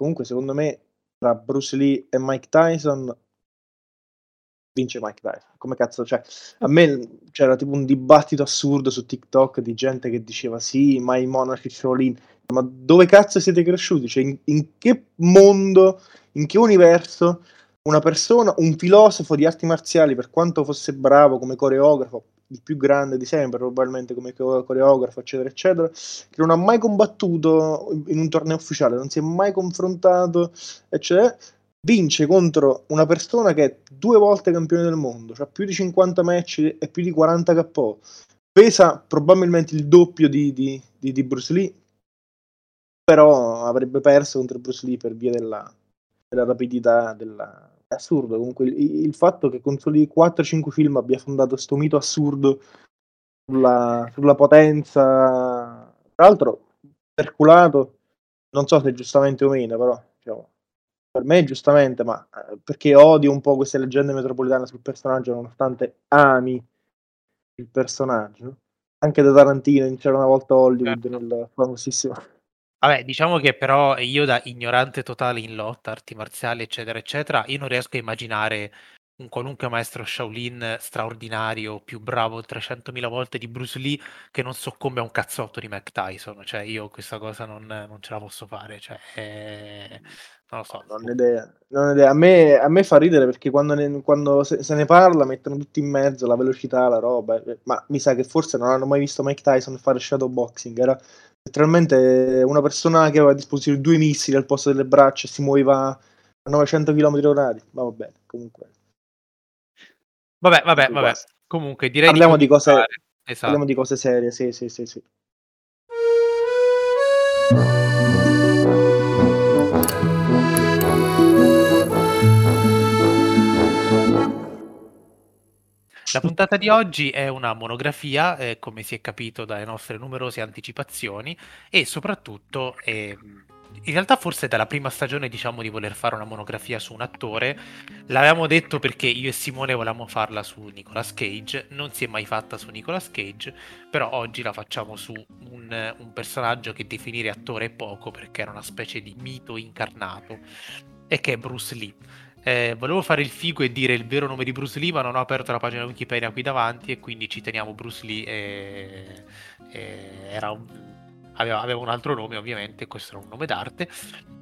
comunque secondo me tra Bruce Lee e Mike Tyson vince Mike Tyson. Come cazzo, cioè, a me c'era tipo un dibattito assurdo su TikTok di gente che diceva sì, ma i monaci Shaolin, ma dove cazzo siete cresciuti? Cioè, in, in che mondo, in che universo una persona, un filosofo di arti marziali, per quanto fosse bravo come coreografo, il più grande di sempre, probabilmente come coreografo, eccetera, eccetera, che non ha mai combattuto in un torneo ufficiale, non si è mai confrontato, eccetera, vince contro una persona che è due volte campione del mondo, ha più di 50 match e più di 40 KO, pesa probabilmente il doppio di, di, di, di Bruce Lee, però avrebbe perso contro Bruce Lee per via della, della rapidità, della... assurdo comunque il, il fatto che con soli 4-5 film abbia fondato questo mito assurdo sulla, sulla potenza, tra l'altro perculato, non so se giustamente o meno, però diciamo, per me giustamente, ma eh, perché odio un po' queste leggende metropolitane sul personaggio, nonostante ami il personaggio. Anche da Tarantino, c'era una volta Hollywood certo. nel famosissimo. Vabbè, diciamo che però io da ignorante totale in lotta, arti marziali, eccetera, eccetera, io non riesco a immaginare un qualunque maestro Shaolin straordinario, più bravo 300.000 volte di Bruce Lee, che non soccombe a un cazzotto di Mike Tyson. Cioè, io questa cosa non, non ce la posso fare. Cioè, è... Non lo so. Non ho idea. Non ho idea. A, me, a, me, fa ridere perché quando, ne, quando se, se, ne parla mettono tutti in mezzo la velocità, la roba. Eh, ma mi sa che forse non hanno mai visto Mike Tyson fare shadow boxing. Era letteralmente una persona che aveva a disposizione due missili al posto delle braccia si muoveva a 900 km orari. Ma va bene, comunque. Vabbè, vabbè, vabbè. Comunque direi parliamo di, di cose, esatto. parliamo di cose serie, sì, sì, sì, sì. La puntata di oggi è una monografia, eh, come si è capito dalle nostre numerose anticipazioni, e soprattutto, eh, in realtà forse dalla prima stagione diciamo di voler fare una monografia su un attore, l'avevamo detto perché io e Simone volevamo farla su Nicolas Cage, non si è mai fatta su Nicolas Cage, però oggi la facciamo su un, un personaggio che definire attore è poco perché era una specie di mito incarnato, e che è Bruce Lee. Eh, volevo fare il figo e dire il vero nome di Bruce Lee, ma non ho aperto la pagina Wikipedia qui davanti e quindi ci teniamo Bruce Lee. E, e un, aveva, aveva, un altro nome, ovviamente, questo era un nome d'arte.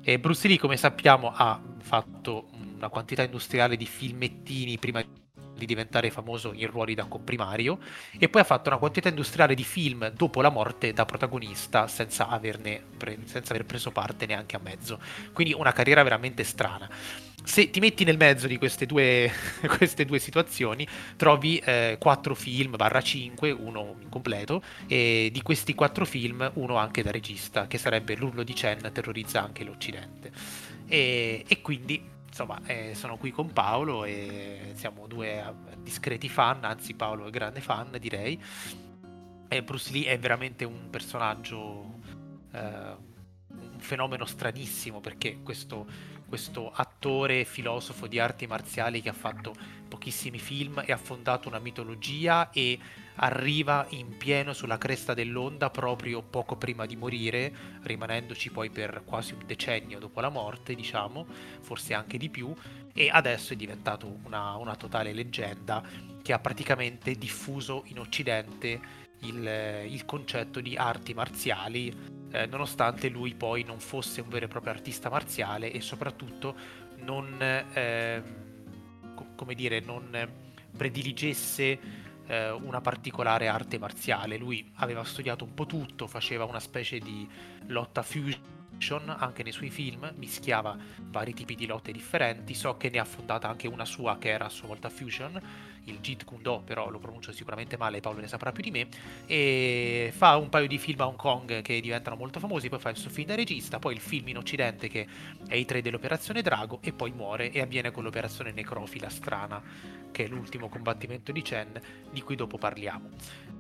E Bruce Lee, come sappiamo, ha fatto una quantità industriale di filmettini prima di diventare famoso in ruoli da comprimario e poi ha fatto una quantità industriale di film dopo la morte da protagonista senza, averne, senza aver preso parte neanche a mezzo. Quindi una carriera veramente strana se ti metti nel mezzo di queste due, queste due situazioni, trovi eh, 4 film, barra 5, uno incompleto, e di questi quattro film uno anche da regista, che sarebbe L'urlo di Chen terrorizza anche l'Occidente. E, e quindi, insomma, eh, sono qui con Paolo e siamo due discreti fan, anzi Paolo è grande fan, direi. E Bruce Lee è veramente un personaggio... Eh, un fenomeno stranissimo perché questo questo attore filosofo di arti marziali che ha fatto pochissimi film e ha fondato una mitologia e arriva in pieno sulla cresta dell'onda proprio poco prima di morire, rimanendoci poi per quasi un decennio dopo la morte, diciamo, forse anche di più, e adesso è diventato una, una totale leggenda che ha praticamente diffuso in Occidente il, il concetto di arti marziali eh, nonostante lui poi non fosse un vero e proprio artista marziale e soprattutto non, eh, come dire, non prediligesse eh, una particolare arte marziale. Lui aveva studiato un po' tutto, faceva una specie di lotta fusion anche nei suoi film, mischiava vari tipi di lotte differenti, so che ne ha fondata anche una sua che era a sua volta fusion, il Jeet Kune Do, però lo pronuncio sicuramente male, Paolo ne saprà più di me, e fa un paio di film a Hong Kong che diventano molto famosi, poi fa il suo film da regista, poi il film in Occidente che è i tre dell'Operazione Drago e poi muore e avviene con l'Operazione Necrofila strana, che è l'ultimo combattimento di Chen, di cui dopo parliamo.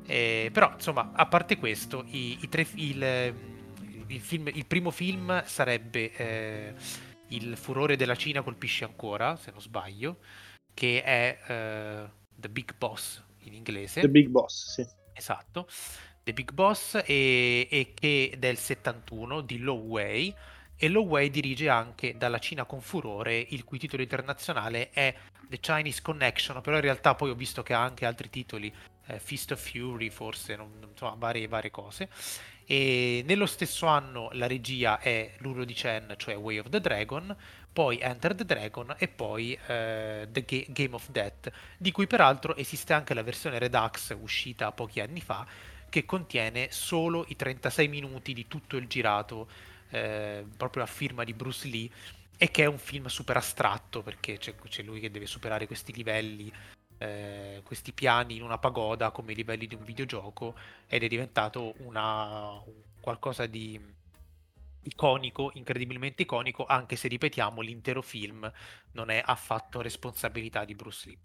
Eh, però, insomma, a parte questo, i, i tre, il, il, film, il, primo film sarebbe eh, Il furore della Cina colpisce ancora, se non sbaglio, che è eh, The Big Boss in inglese. The Big Boss, sì. Esatto. The Big Boss e, e che del 71 di Low Way e Lo Wei dirige anche Dalla Cina con furore, il cui titolo internazionale è The Chinese Connection, però in realtà poi ho visto che ha anche altri titoli, eh, Fist of Fury forse, non, insomma varie, varie cose. E nello stesso anno la regia è l'Uro di Chen, cioè Way of the Dragon, poi Enter the Dragon e poi eh, The Ga- Game of Death, di cui peraltro esiste anche la versione Redux uscita pochi anni fa, che contiene solo i 36 minuti di tutto il girato, eh, proprio a firma di Bruce Lee, e che è un film super astratto perché c'è, c'è lui che deve superare questi livelli, eh, questi piani in una pagoda come i livelli di un videogioco ed è diventato una, qualcosa di iconico, incredibilmente iconico, anche se ripetiamo l'intero film non è affatto responsabilità di Bruce Lee.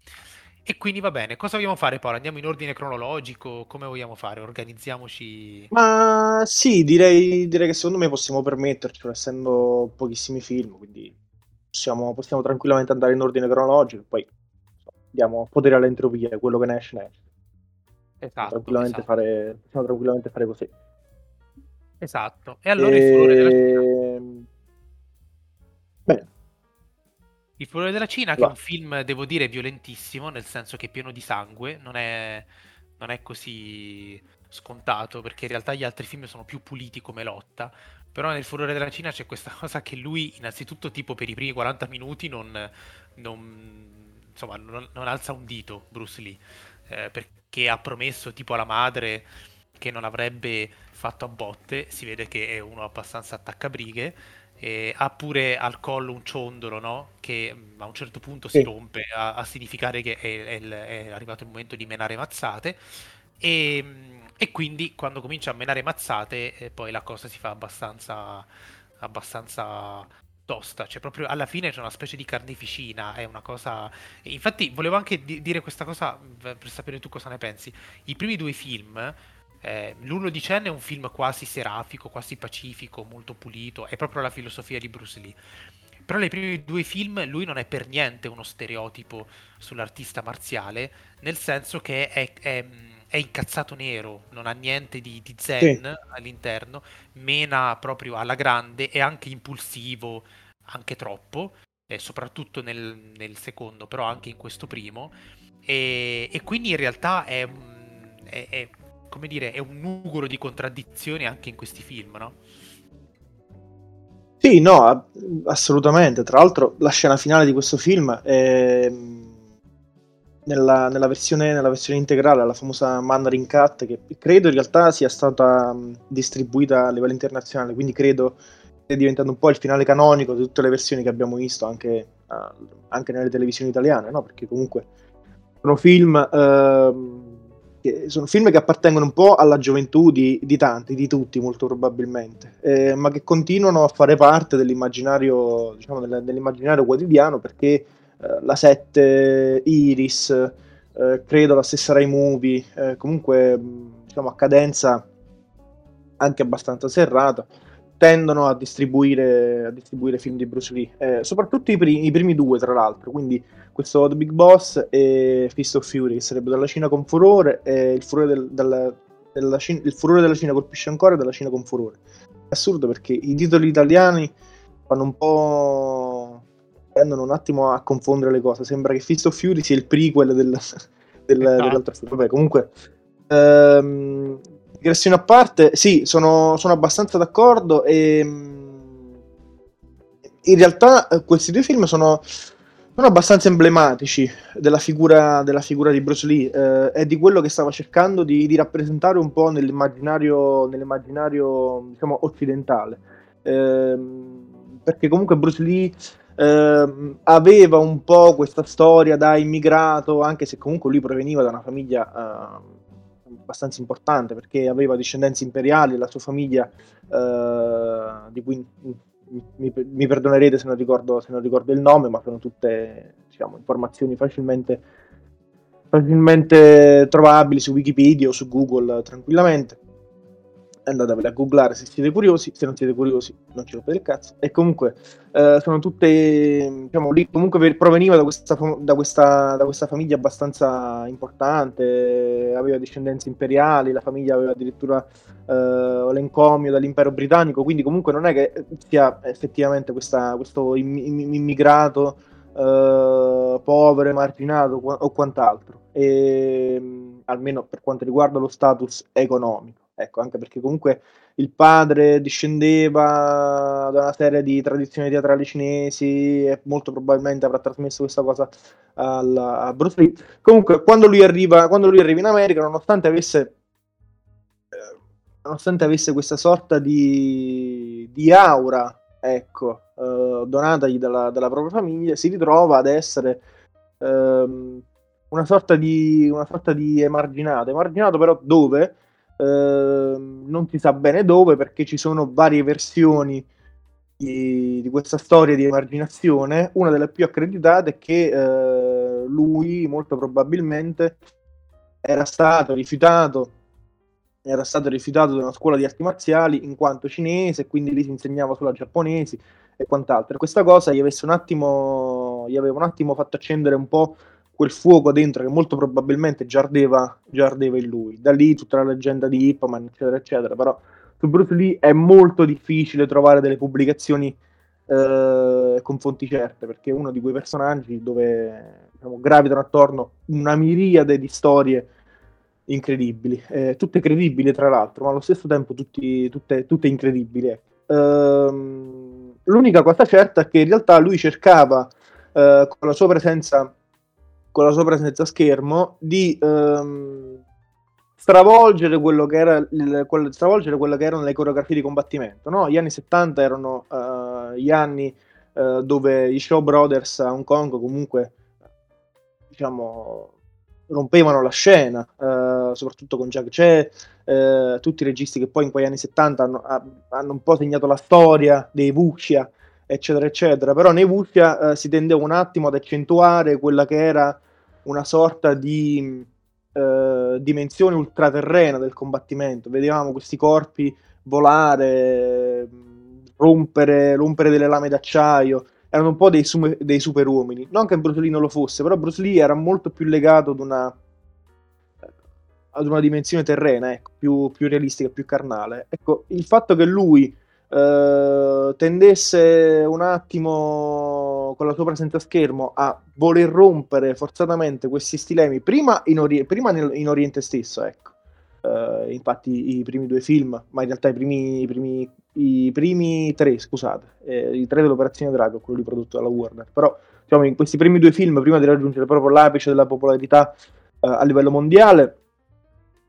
E quindi va bene, cosa vogliamo fare Paolo? Andiamo in ordine cronologico? Come vogliamo fare? Organizziamoci. Ma sì, direi, direi che secondo me possiamo permettercelo, essendo pochissimi film, quindi possiamo, possiamo tranquillamente andare in ordine cronologico, poi diamo potere all'entropia, quello che ne esce ne esce. Esatto, tranquillamente esatto. Fare, possiamo tranquillamente fare così. Esatto. E allora e... il furore della Cina. Bene. Il furore della Cina, che Va. è un film, devo dire, violentissimo, nel senso che è pieno di sangue, non è, non è così scontato, perché in realtà gli altri film sono più puliti come lotta, però nel furore della Cina c'è questa cosa che lui, innanzitutto, tipo per i primi 40 minuti non, non, insomma, non, non alza un dito, Bruce Lee, eh, perché ha promesso tipo alla madre che non avrebbe fatto a botte, si vede che è uno abbastanza attaccabrighe, e ha pure al collo un ciondolo, no? Che mm, a un certo punto si rompe a, a significare che è, è, è, arrivato il momento di menare mazzate. E, mm, e quindi quando comincia a menare mazzate, eh, poi la cosa si fa abbastanza, abbastanza tosta, cioè proprio alla fine c'è una specie di carneficina, è una cosa... Infatti volevo anche di- dire questa cosa per sapere tu cosa ne pensi. I primi due film eh, L'Uno di Chen è un film quasi serafico, quasi pacifico, molto pulito, è proprio la filosofia di Bruce Lee. Però nei primi due film lui non è per niente uno stereotipo sull'artista marziale, nel senso che è, è, è incazzato nero, non ha niente di, di zen sì. all'interno, mena proprio alla grande, è anche impulsivo, anche troppo, eh, soprattutto nel, nel, secondo, però anche in questo primo. E, e quindi in realtà è, è come dire, è un numero di contraddizioni anche in questi film, no? Sì, no, assolutamente. Tra l'altro la scena finale di questo film è nella, nella, versione, nella versione, integrale, la famosa Mandarin Cut, che credo in realtà sia stata distribuita a livello internazionale, quindi credo stia diventando un po' il finale canonico di tutte le versioni che abbiamo visto anche, uh, anche nelle televisioni italiane, no? perché comunque sono film... Uh, che sono film che appartengono un po' alla gioventù di, di tanti, di tutti molto probabilmente, eh, ma che continuano a fare parte dell'immaginario, diciamo, dell'immaginario quotidiano perché eh, la 7, Iris, eh, credo la stessa Rai Movie, eh, comunque diciamo, a cadenza anche abbastanza serrata, tendono a distribuire, a distribuire film di Bruce Lee, eh, soprattutto i, primi, i primi due tra l'altro, quindi questo The Big Boss e Fist of Fury, che sarebbe dalla Cina con furore, e il furore, del, della, della Cina, il furore della Cina colpisce ancora e della Cina con furore. È assurdo perché i titoli italiani fanno un po'... tendono un attimo a confondere le cose. Sembra che Fist of Fury sia il prequel del, del, esatto. dell'altro film. Vabbè, comunque... Ehm, digressione a parte, sì, sono, sono abbastanza d'accordo e... In realtà eh, questi due film sono sono abbastanza emblematici della figura, della figura di Bruce Lee eh, di quello che stava cercando di, di rappresentare un po' nell'immaginario, nell'immaginario diciamo, occidentale. Eh, perché comunque Bruce Lee eh, aveva un po' questa storia da immigrato, anche se comunque lui proveniva da una famiglia eh, abbastanza importante, perché aveva discendenze imperiali, la sua famiglia, eh, di cui mi, mi, perdonerete se non, ricordo, se non, ricordo, il nome, ma sono tutte diciamo, informazioni facilmente, facilmente trovabili su Wikipedia o su Google tranquillamente. Andatevele a googlare se siete curiosi, se non siete curiosi non ci rompete il cazzo. E comunque eh, sono tutte, diciamo, lì comunque proveniva da questa, da, questa, da questa, famiglia abbastanza importante, aveva discendenze imperiali, la famiglia aveva addirittura eh, l'encomio dall'impero britannico, quindi comunque non è che sia effettivamente questa, questo immigrato eh, povero, emarginato o quant'altro, e, almeno per quanto riguarda lo status economico. Ecco, anche perché comunque il padre discendeva da una serie di tradizioni teatrali cinesi e molto probabilmente avrà trasmesso questa cosa al, a Bruce Lee. Comunque, quando lui arriva, quando lui arriva in America, nonostante avesse, eh, nonostante avesse questa sorta di, di aura, ecco, eh, donatagli dalla, dalla, propria famiglia, si ritrova ad essere ehm, una, sorta di, una sorta di emarginato. Emarginato però dove? Ehm, non si sa bene dove perché ci sono varie versioni di, di, questa storia di emarginazione. Una delle più accreditate è che eh, lui molto probabilmente era stato rifiutato era stato rifiutato da una scuola di arti marziali in quanto cinese quindi lì si insegnava solo a giapponesi e quant'altro. Questa cosa gli, un attimo, gli aveva un attimo fatto accendere un po' quel fuoco dentro che molto probabilmente già ardeva, già ardeva in lui. Da lì tutta la leggenda di Ip Man, eccetera, eccetera. Però su Bruce Lee è molto difficile trovare delle pubblicazioni eh, con fonti certe, perché è uno di quei personaggi dove diciamo, gravitano attorno una miriade di storie incredibili, eh, tutte credibili tra l'altro, ma allo stesso tempo tutti, tutte, tutte, incredibili. Ehm, l'unica cosa certa è che in realtà lui cercava eh, con la sua presenza con la sua presenza a schermo di ehm, stravolgere quello che era il, quello, stravolgere quello che erano le coreografie di combattimento. No? Gli anni 70 erano uh, gli anni uh, dove i Show Brothers a Hong Kong comunque diciamo rompevano la scena, uh, soprattutto con Jack Che, tutti i registi che poi in quegli anni 70 hanno, hanno un po' segnato la storia dei Wuxia, eccetera, eccetera. Però nei Wuxia si tendeva un attimo ad accentuare quella che era una sorta di eh, dimensione ultraterrena del combattimento. Vedevamo questi corpi volare, rompere, rompere delle lame d'acciaio. Erano un po' dei, sum- dei superuomini. Non che Bruce Lee non lo fosse, però Bruce Lee era molto più legato ad una, ad una dimensione terrena, ecco, più, più realistica, più carnale. Ecco, il fatto che lui eh, tendesse un attimo con la sua presenza a schermo a voler rompere forzatamente questi stilemi prima in, ori- prima nel, in Oriente stesso, ecco. Uh, infatti i primi due film, ma in realtà i primi, i primi, i primi tre, scusate, eh, i tre dell'Operazione Drago, quello prodotto dalla Warner, però diciamo, in questi primi due film, prima di raggiungere proprio l'apice della popolarità uh, a livello mondiale,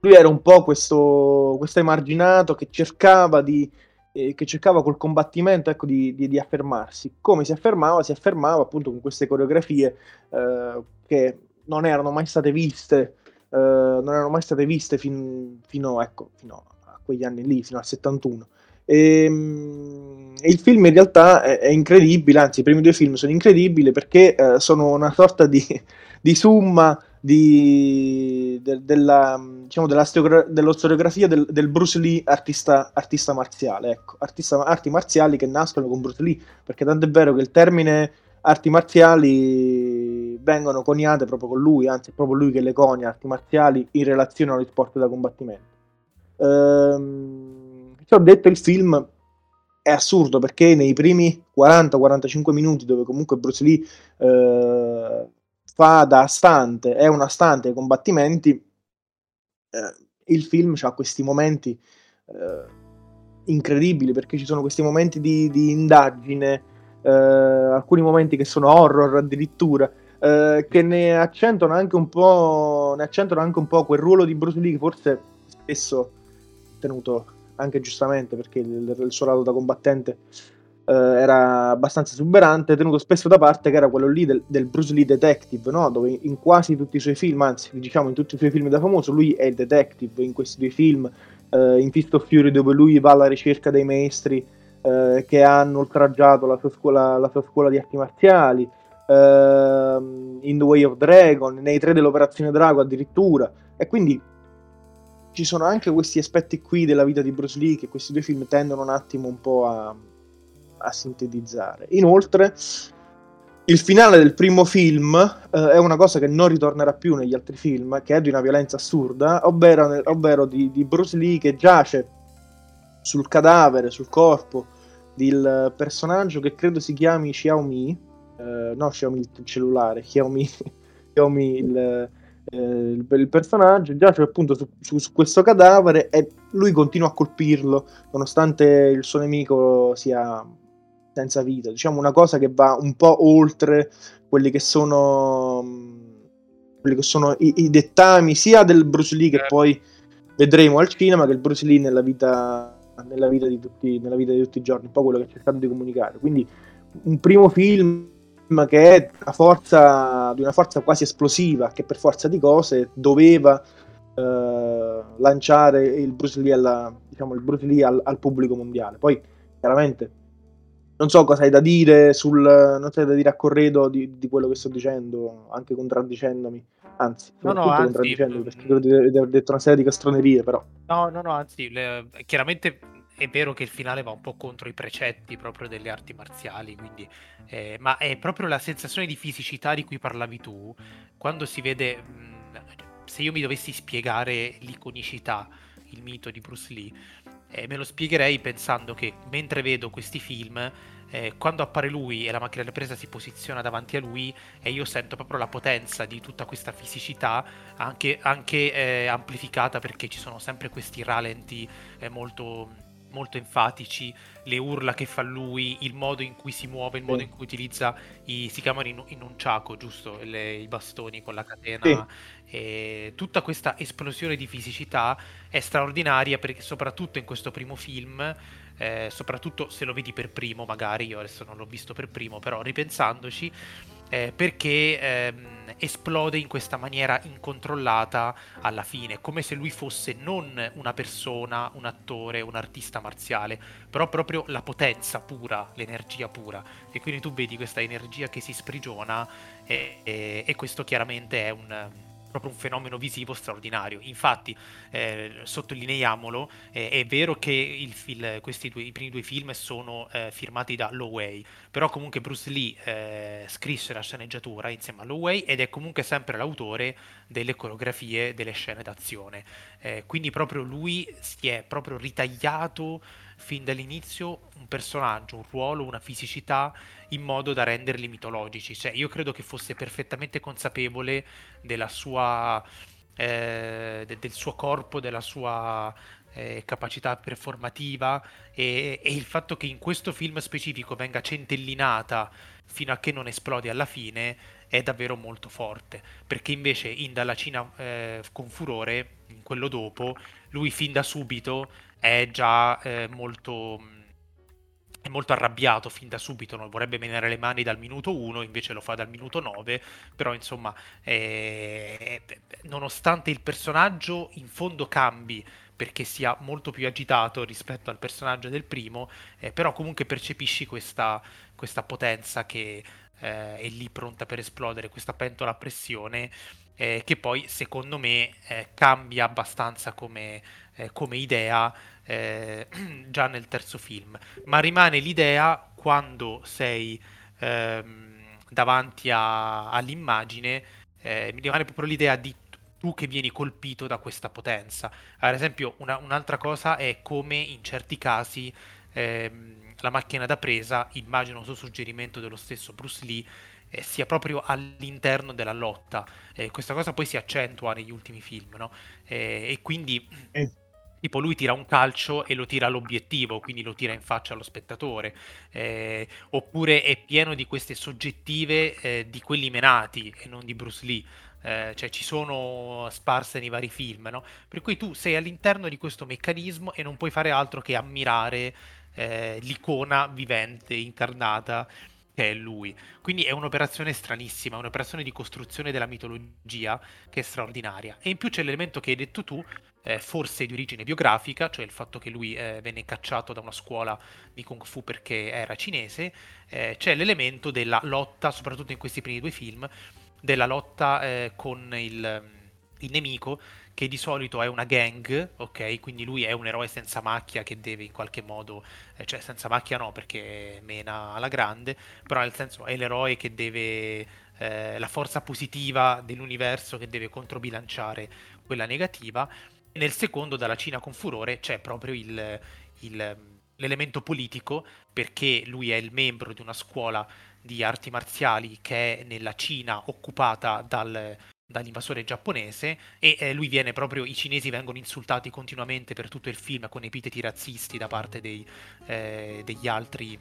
lui era un po' questo, questo emarginato che cercava di eh, che cercava col combattimento ecco, di, di, di, affermarsi. Come si affermava? Si affermava appunto con queste coreografie eh, che non erano mai state viste, eh, non erano mai state viste fin, fino, ecco, fino, a quegli anni lì, fino al 71. E, ehm, e il film in realtà è, è, incredibile, anzi i primi due film sono incredibili perché eh, sono una sorta di, di summa di, de, della, diciamo, della steogra- dello storiografia del, del, Bruce Lee artista, artista marziale, ecco, artista, arti marziali che nascono con Bruce Lee, perché tanto è vero che il termine arti marziali vengono coniate proprio con lui, anzi è proprio lui che le conia arti marziali in relazione agli sport da combattimento. Ehm, ho detto il film è assurdo perché nei primi 40-45 minuti dove comunque Bruce Lee eh, fa da stante, è una stante ai combattimenti, eh, il film ha questi momenti eh, incredibili perché ci sono questi momenti di, di indagine, eh, alcuni momenti che sono horror addirittura, eh, che ne accentuano anche un po', ne accentuano anche un po' quel ruolo di Bruce Lee che forse spesso tenuto anche giustamente perché il, il suo lato da combattente eh, era abbastanza esuberante, tenuto spesso da parte, che era quello lì del, del Bruce Lee Detective, no? dove in quasi tutti i suoi film, anzi diciamo in tutti i suoi film da famoso, lui è il detective in questi due film, eh, in Fist of Fury dove lui va alla ricerca dei maestri eh, che hanno oltraggiato la sua scuola, la sua scuola di arti marziali, ehm, in The Way of Dragon, nei tre dell'Operazione Drago addirittura, e quindi ci sono anche questi aspetti qui della vita di Bruce Lee che questi due film tendono un attimo un po' a, a sintetizzare. Inoltre, il finale del primo film eh, è una cosa che non ritornerà più negli altri film, che è di una violenza assurda, ovvero, ovvero di, di, Bruce Lee che giace sul cadavere, sul corpo del personaggio che credo si chiami Xiaomi, eh, no Xiaomi il cellulare, Xiaomi, Xiaomi il eh, il, personaggio giace appunto su, su, su, questo cadavere e lui continua a colpirlo nonostante il suo nemico sia senza vita diciamo una cosa che va un po' oltre quelli che sono quelli che sono i, i dettami sia del Bruce Lee che certo. poi vedremo al cinema che il Bruce Lee nella vita, nella vita, di, tutti, nella vita di tutti i giorni un po' quello che cercando di comunicare quindi un primo film che è una forza, di una forza quasi esplosiva che per forza di cose doveva eh, lanciare il Bruce Lee, alla, diciamo, il Bruce Lee al, al, pubblico mondiale. Poi chiaramente non so cosa hai da dire sul non sai da dire a corredo di, di quello che sto dicendo, anche contraddicendomi. Anzi, no, no, anzi, contraddicendomi perché credo di aver detto una serie di castronerie, però. No, no, no, anzi, le, chiaramente è vero che il finale va un po' contro i precetti proprio delle arti marziali, quindi, eh, ma è proprio la sensazione di fisicità di cui parlavi tu, quando si vede, mh, se io mi dovessi spiegare l'iconicità, il mito di Bruce Lee, eh, me lo spiegherei pensando che mentre vedo questi film, eh, quando appare lui e la macchina della presa si posiziona davanti a lui e io sento proprio la potenza di tutta questa fisicità anche, anche eh, amplificata perché ci sono sempre questi ralenti eh, molto molto enfatici, le urla che fa lui, il modo in cui si muove, il modo in cui utilizza i, si chiamano in, in un ciaco, giusto? Le, I bastoni con la catena. Sì. tutta questa esplosione di fisicità è straordinaria perché soprattutto in questo primo film, eh, soprattutto se lo vedi per primo, magari io adesso non l'ho visto per primo, però ripensandoci, eh, perché ehm, esplode in questa maniera incontrollata alla fine, come se lui fosse non una persona, un attore, un artista marziale, però proprio la potenza pura, l'energia pura. E quindi tu vedi questa energia che si sprigiona e, e, e questo chiaramente è un proprio un fenomeno visivo straordinario. Infatti, eh, sottolineiamolo, eh, è vero che il, il, questi due, i primi due film sono eh, firmati da Loway, però comunque Bruce Lee eh, scrisse la sceneggiatura insieme a Loway ed è comunque sempre l'autore delle coreografie delle scene d'azione. Eh, quindi proprio lui si è proprio ritagliato fin dall'inizio un personaggio, un ruolo, una fisicità in modo da renderli mitologici. Cioè, io credo che fosse perfettamente consapevole della sua, eh, de- del suo corpo, della sua eh, capacità performativa e-, e, il fatto che in questo film specifico venga centellinata fino a che non esplode alla fine è davvero molto forte. Perché invece in Dalla Cina eh, con furore, in quello dopo, lui fin da subito è già eh, molto è molto arrabbiato fin da subito, non vorrebbe menare le mani dal minuto 1, invece lo fa dal minuto 9, però insomma, eh, nonostante il personaggio in fondo cambi perché sia molto più agitato rispetto al personaggio del primo, eh, però comunque percepisci questa, questa potenza che eh, è lì pronta per esplodere, questa pentola a pressione, eh, che poi secondo me eh, cambia abbastanza come, eh, come idea eh, già nel terzo film, ma rimane l'idea quando sei ehm, davanti a, all'immagine, eh, mi rimane proprio l'idea di tu che vieni colpito da questa potenza. Ad esempio, una, un'altra cosa è come in certi casi ehm, la macchina da presa, immagino su suggerimento dello stesso Bruce Lee, eh, sia proprio all'interno della lotta. Eh, questa cosa poi si accentua negli ultimi film, no? Eh, e quindi eh. Tipo lui tira un calcio e lo tira all'obiettivo, quindi lo tira in faccia allo spettatore. Eh, oppure è pieno di queste soggettive eh, di quelli menati e non di Bruce Lee. Eh, cioè ci sono sparse nei vari film, no? Per cui tu sei all'interno di questo meccanismo e non puoi fare altro che ammirare eh, l'icona vivente, incarnata che è lui. Quindi è un'operazione stranissima, un'operazione di costruzione della mitologia che è straordinaria. E in più c'è l'elemento che hai detto tu, eh, forse di origine biografica, cioè il fatto che lui eh, venne cacciato da una scuola di kung fu perché era cinese, eh, c'è l'elemento della lotta, soprattutto in questi primi due film, della lotta eh, con il, il, nemico che di solito è una gang, ok? Quindi lui è un eroe senza macchia che deve in qualche modo, eh, cioè senza macchia no perché mena alla grande, però nel senso è l'eroe che deve, eh, la forza positiva dell'universo che deve controbilanciare quella negativa. Nel secondo, dalla Cina con furore, c'è proprio il, il, l'elemento politico perché lui è il membro di una scuola di arti marziali che è nella Cina occupata dal, dall'invasore giapponese e eh, lui viene proprio, i cinesi vengono insultati continuamente per tutto il film con epiteti razzisti da parte dei, eh, degli altri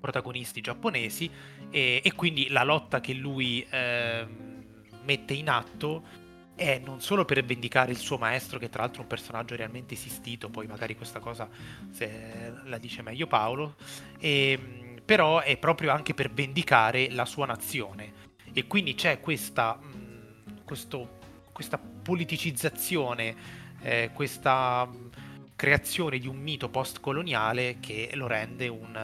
protagonisti giapponesi e, e, quindi la lotta che lui eh, mette in atto è non solo per vendicare il suo maestro, che tra l'altro è un personaggio realmente esistito, poi magari questa cosa la dice meglio Paolo, e, ehm, però è proprio anche per vendicare la sua nazione. E quindi c'è questa questo, questa politicizzazione, eh, questa creazione di un mito post-coloniale che lo rende un,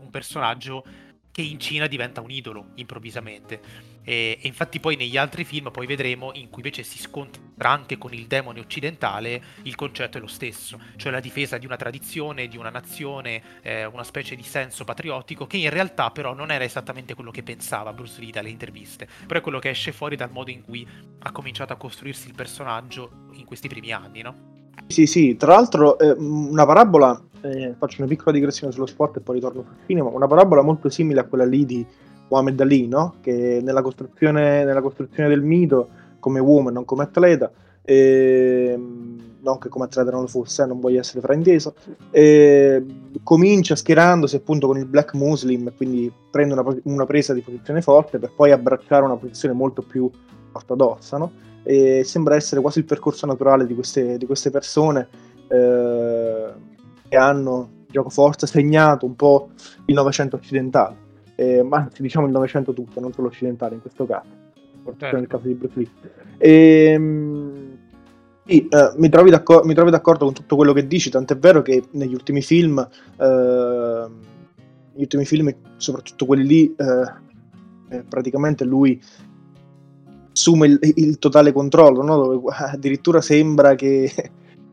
un personaggio che in Cina diventa un idolo improvvisamente. E, e, infatti poi negli altri film poi vedremo in cui invece si scontra anche con il demone occidentale il concetto è lo stesso, cioè la difesa di una tradizione, di una nazione, eh, una specie di senso patriottico che in realtà però non era esattamente quello che pensava Bruce Lee dalle interviste, però è quello che esce fuori dal modo in cui ha cominciato a costruirsi il personaggio in questi primi anni, no? Sì, sì, tra l'altro eh, una parabola, eh, faccio una piccola digressione sullo sport e poi ritorno sul cinema, una parabola molto simile a quella lì di Mohamed Ali, no? che nella costruzione, nella costruzione, del mito, come uomo e non come atleta, e, non che come atleta non lo fosse, eh, non voglio essere frainteso, e, comincia schierandosi appunto con il black muslim, quindi prende una, una, presa di posizione forte per poi abbracciare una posizione molto più ortodossa, no? e sembra essere quasi il percorso naturale di queste, di queste persone eh, che hanno, gioco forza, segnato un po' il Novecento occidentale eh, ma anzi diciamo il Novecento tutto, non solo occidentale in questo caso, certo. nel caso di Bruce Lee. E, ehm, sì, eh, mi, trovi mi, trovi d'accordo con tutto quello che dici, tant'è vero che negli ultimi film, eh, negli ultimi film, soprattutto quelli lì, eh, eh praticamente lui assume il, il totale controllo, no? dove addirittura sembra che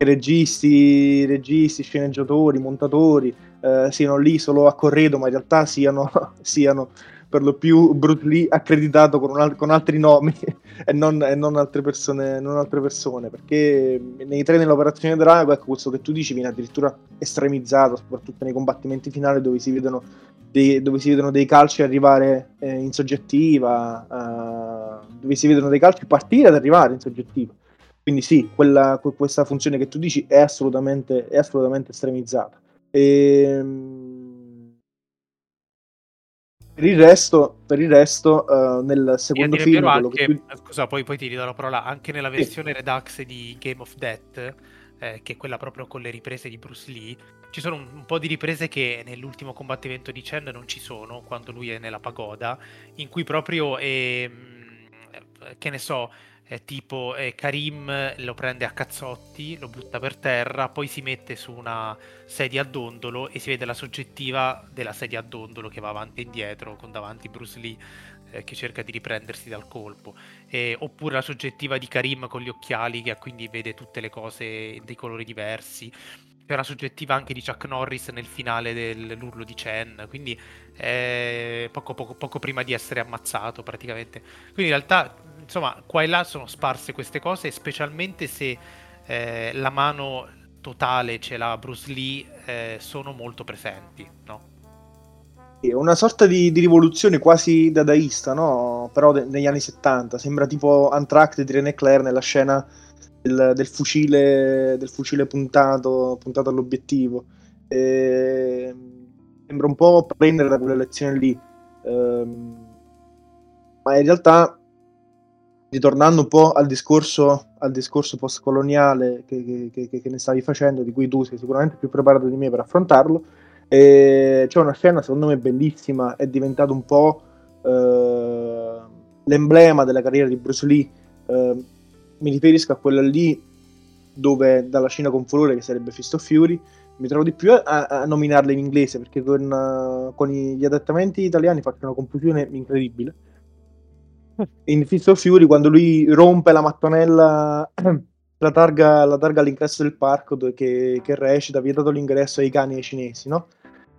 registi, registi, sceneggiatori, montatori eh, siano lì solo a corredo, ma in realtà siano, siano per lo più Bruce Lee accreditato con, al- con altri nomi e, non, e non, altre persone, non, altre persone, perché nei tre nell'operazione Drago, ecco, questo che tu dici viene addirittura estremizzato, soprattutto nei combattimenti finali dove si vedono dei, dove si vedono dei calci arrivare eh, in soggettiva, uh, dove si vedono dei calci partire ad arrivare in soggettiva. Quindi sì, quella, questa funzione che tu dici è assolutamente, è assolutamente estremizzata. E, ehm, per il resto, per il resto uh, nel secondo film... Anche, tu... Scusa, poi, poi, ti ridò la parola. Anche nella versione sì. Redux di Game of Death, eh, che è quella proprio con le riprese di Bruce Lee, ci sono un, un, po' di riprese che nell'ultimo combattimento di Chen non ci sono, quando lui è nella pagoda, in cui proprio... Eh, che ne so eh, tipo eh, Karim lo prende a cazzotti, lo butta per terra, poi si mette su una sedia a dondolo e si vede la soggettiva della sedia a dondolo che va avanti e indietro con davanti Bruce Lee eh, che cerca di riprendersi dal colpo. oppure la soggettiva di Karim con gli occhiali che quindi vede tutte le cose dei colori diversi. C'è la soggettiva anche di Chuck Norris nel finale dell'urlo di Chen, quindi eh, poco, poco, poco prima di essere ammazzato praticamente. Quindi in realtà insomma, qua e là sono sparse queste cose, specialmente se eh, la mano totale ce l'ha Bruce Lee, eh, sono molto presenti, no? Una sorta di, di rivoluzione quasi dadaista, no? Però de- negli anni 70, sembra tipo Anthrax di René Claire nella scena del, del, fucile, del fucile puntato, puntato all'obiettivo. E... Sembra un po' prendere da quella lezione lì. Ehm... Ma in realtà ritornando un po' al discorso, al discorso post-coloniale che, che, che, ne stavi facendo, di cui tu sei sicuramente più preparato di me per affrontarlo, e c'è una scena secondo me bellissima, è diventato un po' eh, l'emblema della carriera di Bruce Lee. Eh, mi riferisco a quella lì dove dalla Cina con furore, che sarebbe Fist of Fury, mi trovo di più a, a nominarla in inglese perché con, uh, con gli adattamenti italiani faccio una confusione incredibile in Fist of Fury quando lui rompe la mattonella la targa, la targa all'ingresso del parco che, che recita vietato l'ingresso ai cani e ai cinesi, no?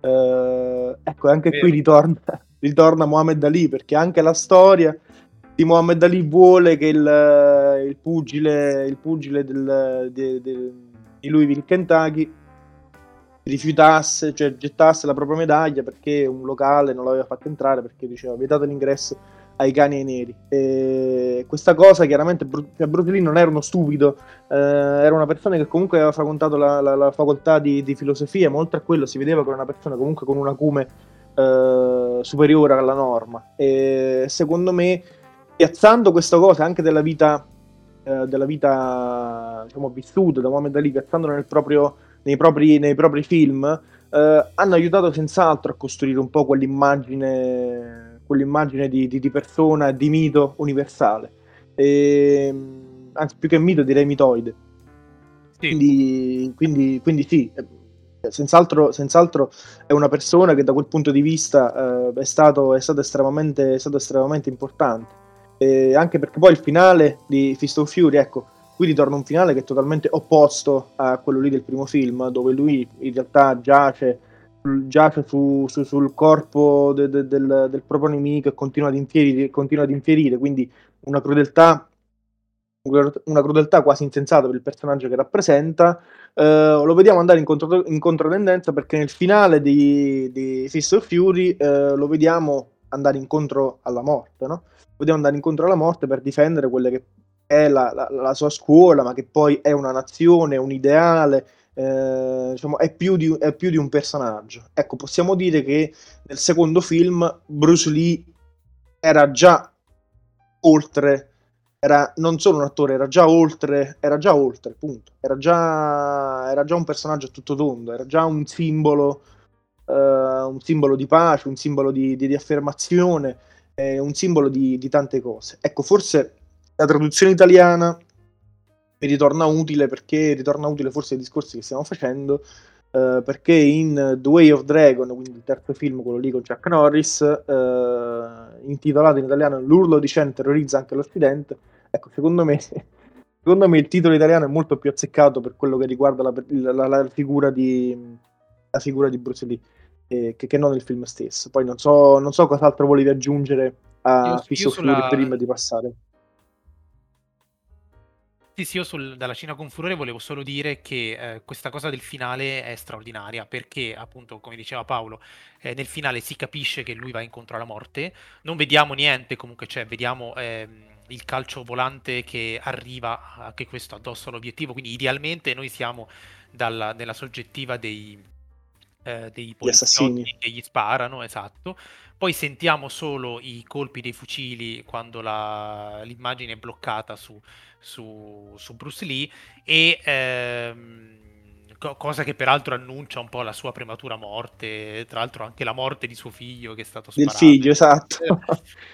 Uh, ecco, anche Vero. qui ritorna, ritorna Muhammad Ali perché anche la storia di Muhammad Ali vuole che il, il pugile, il pugile del, de, de, di Louisville, Kentucky rifiutasse, cioè gettasse la propria medaglia perché un locale non l'aveva fatto entrare perché diceva vietato l'ingresso ai cani ai neri. E questa cosa chiaramente cioè Bruce Lee non era uno stupido, eh, era una persona che comunque aveva frequentato la, la, la facoltà di, di, filosofia, ma oltre a quello si vedeva che era una persona comunque con un acume eh, superiore alla norma. E secondo me, piazzando questa cosa anche della vita, eh, della vita diciamo, vissuta da Mohamed Ali, piazzandola nel proprio, nei, propri, nei propri film, eh, hanno aiutato senz'altro a costruire un po' quell'immagine quell'immagine di, di, di persona, di mito universale. E, ehm, anzi, più che mito direi mitoide. Sì. Quindi, quindi, quindi sì, senz'altro, senz'altro, è una persona che da quel punto di vista eh, è, stato, è, stato estremamente, è, stato, estremamente, importante. E anche perché poi il finale di Fist of Fury, ecco, qui ritorna un finale che è totalmente opposto a quello lì del primo film, dove lui in realtà giace giace su, su, sul corpo de, de, del, del, proprio nemico e continua ad, infierire, continua ad infierire, quindi una crudeltà, una crudeltà quasi insensata per il personaggio che rappresenta. Uh, lo vediamo andare in, contro, in, controtendenza perché nel finale di, di of Fury uh, lo vediamo andare incontro alla morte, no? Vediamo andare incontro alla morte per difendere quelle che è la, la, la sua scuola, ma che poi è una nazione, un ideale, eh, diciamo, è, più di, è, più di, un personaggio. Ecco, possiamo dire che nel secondo film Bruce Lee era già oltre, era non solo un attore, era già oltre, era già oltre, punto. Era già, era già un personaggio a tutto tondo, era già un simbolo, eh, un simbolo di pace, un simbolo di, di, di affermazione, eh, un simbolo di, di tante cose. Ecco, forse la traduzione italiana mi ritorna utile perché ritorna utile forse ai discorsi che stiamo facendo. Uh, perché in The Way of Dragon, quindi il terzo film, quello lì con Jack Norris, uh, intitolato in italiano L'urlo di Chen terrorizza anche l'Occidente, ecco, secondo me, secondo me il titolo italiano è molto più azzeccato per quello che riguarda la, la, la, figura, di, la figura di Bruce Lee, eh, che, che, non il film stesso. Poi non so, non so cos'altro volevi aggiungere a of Fury prima di passare. Sì, sì, io sul, dalla Cina con furore volevo solo dire che eh, questa cosa del finale è straordinaria perché, appunto, come diceva Paolo, eh, nel finale si capisce che lui va incontro alla morte, non vediamo niente, comunque cioè, vediamo ehm, il calcio volante che arriva, anche questo addosso all'obiettivo, quindi idealmente noi siamo dalla, nella soggettiva dei, eh, dei poliziotti che gli sparano, esatto. Poi sentiamo solo i colpi dei fucili quando la, l'immagine è bloccata su, su, su Bruce Lee e ehm, co- cosa che peraltro annuncia un po' la sua prematura morte, tra l'altro anche la morte di suo figlio che è stato sparato. Del figlio, esatto.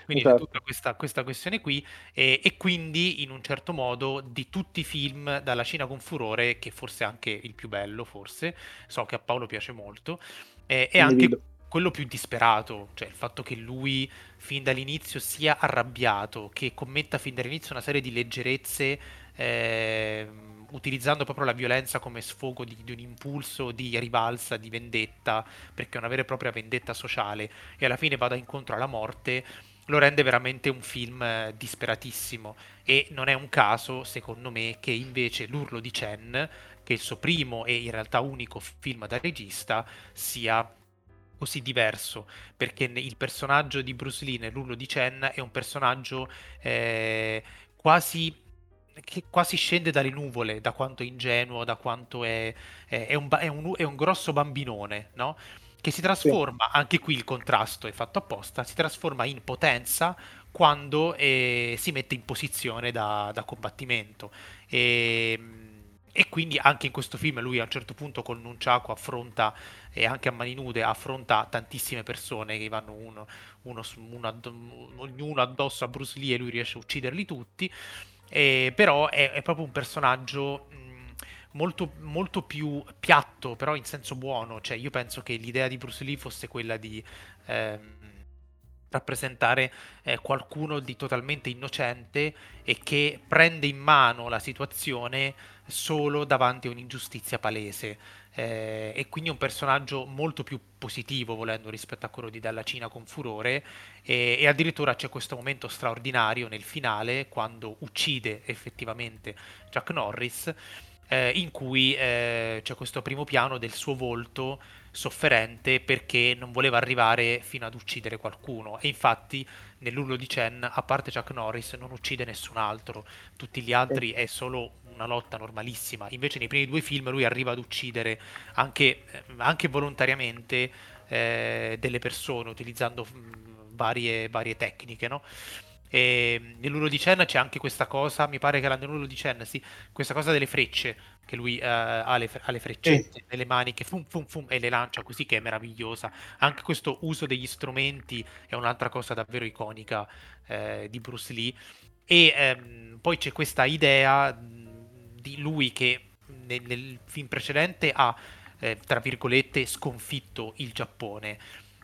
quindi esatto. tutta questa, questa, questione qui e, e, quindi in un certo modo di tutti i film dalla Cina con furore, che forse è anche il più bello, forse, so che a Paolo piace molto, eh, è anche... Quello più disperato, cioè il fatto che lui fin dall'inizio sia arrabbiato, che commetta fin dall'inizio una serie di leggerezze, eh, utilizzando proprio la violenza come sfogo di, di, un impulso di rivalsa, di vendetta, perché è una vera e propria vendetta sociale, e alla fine vada incontro alla morte, lo rende veramente un film eh, disperatissimo. E non è un caso, secondo me, che invece L'urlo di Chen, che è il suo primo e in realtà unico film da regista, sia così diverso, perché il personaggio di Bruce Lee nell'urlo di Chen è un personaggio eh, quasi che quasi scende dalle nuvole da quanto è ingenuo, da quanto è, è, è, un, è un, un, grosso bambinone, no? Che si trasforma, sì. anche qui il contrasto è fatto apposta, si trasforma in potenza quando eh, si mette in posizione da, da combattimento. E, ehm, e quindi anche in questo film lui a un certo punto con Nunchaku affronta e anche a mani nude affronta tantissime persone che vanno uno, uno, uno ognuno addosso a Bruce Lee e lui riesce a ucciderli tutti. E, però è, è, proprio un personaggio mh, molto, molto più piatto, però in senso buono. Cioè, io penso che l'idea di Bruce Lee fosse quella di. Ehm, rappresentare eh, qualcuno di totalmente innocente e che prende in mano la situazione solo davanti a un'ingiustizia palese. Eh, e quindi un personaggio molto più positivo, volendo, rispetto a quello di Dalla Cina con Furore. E, e addirittura c'è questo momento straordinario nel finale, quando uccide effettivamente Chuck Norris, eh, in cui eh, c'è questo primo piano del suo volto sofferente perché non voleva arrivare fino ad uccidere qualcuno e infatti nell'urlo di Chen a parte Chuck Norris non uccide nessun altro tutti gli altri è solo una lotta normalissima invece nei primi due film lui arriva ad uccidere anche, eh, anche volontariamente eh, delle persone utilizzando mh, varie, varie tecniche no? E nell'urlo di Chen c'è anche questa cosa, mi pare che era nell'urlo di Chen, sì, questa cosa delle frecce, che lui uh, ha, le, ha, le, freccette nelle mani che fum, fum, fum, e le lancia così, che è meravigliosa. Anche questo uso degli strumenti è un'altra cosa davvero iconica eh, di Bruce Lee. E ehm, poi c'è questa idea di lui che nel, nel film precedente ha, eh, tra virgolette, sconfitto il Giappone.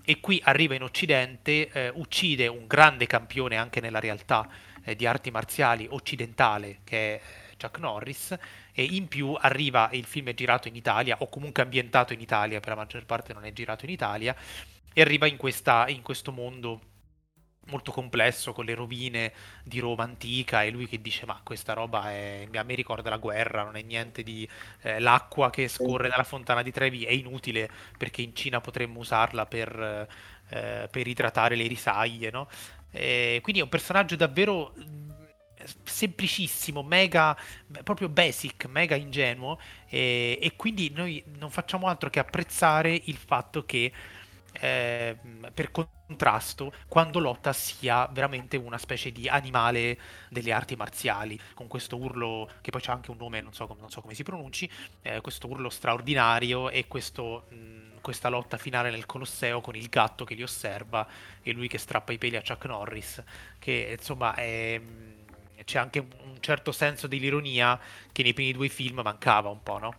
E qui arriva in Occidente, eh, uccide un grande campione anche nella realtà eh, di arti marziali occidentale che è Chuck Norris. E in più arriva, il film è girato in Italia o comunque ambientato in Italia, per la maggior parte non è girato in Italia e arriva in, questa, in questo mondo molto complesso con le rovine di Roma antica e lui che dice ma questa roba è, a me ricorda la guerra, non è niente di eh, l'acqua che scorre dalla fontana di Trevi è inutile perché in Cina potremmo usarla per, eh, per idratare le risaglie, no? E quindi è un personaggio davvero semplicissimo, mega, proprio basic, mega ingenuo e, e quindi noi non facciamo altro che apprezzare il fatto che eh, per contrasto quando lotta sia veramente una specie di animale delle arti marziali, con questo urlo che poi c'ha anche un nome, non so, non so come si pronunci, eh, questo urlo straordinario e questo, mh, questa lotta finale nel Colosseo con il gatto che li osserva e lui che strappa i peli a Chuck Norris, che insomma è, c'è anche un certo senso dell'ironia che nei primi due film mancava un po', no?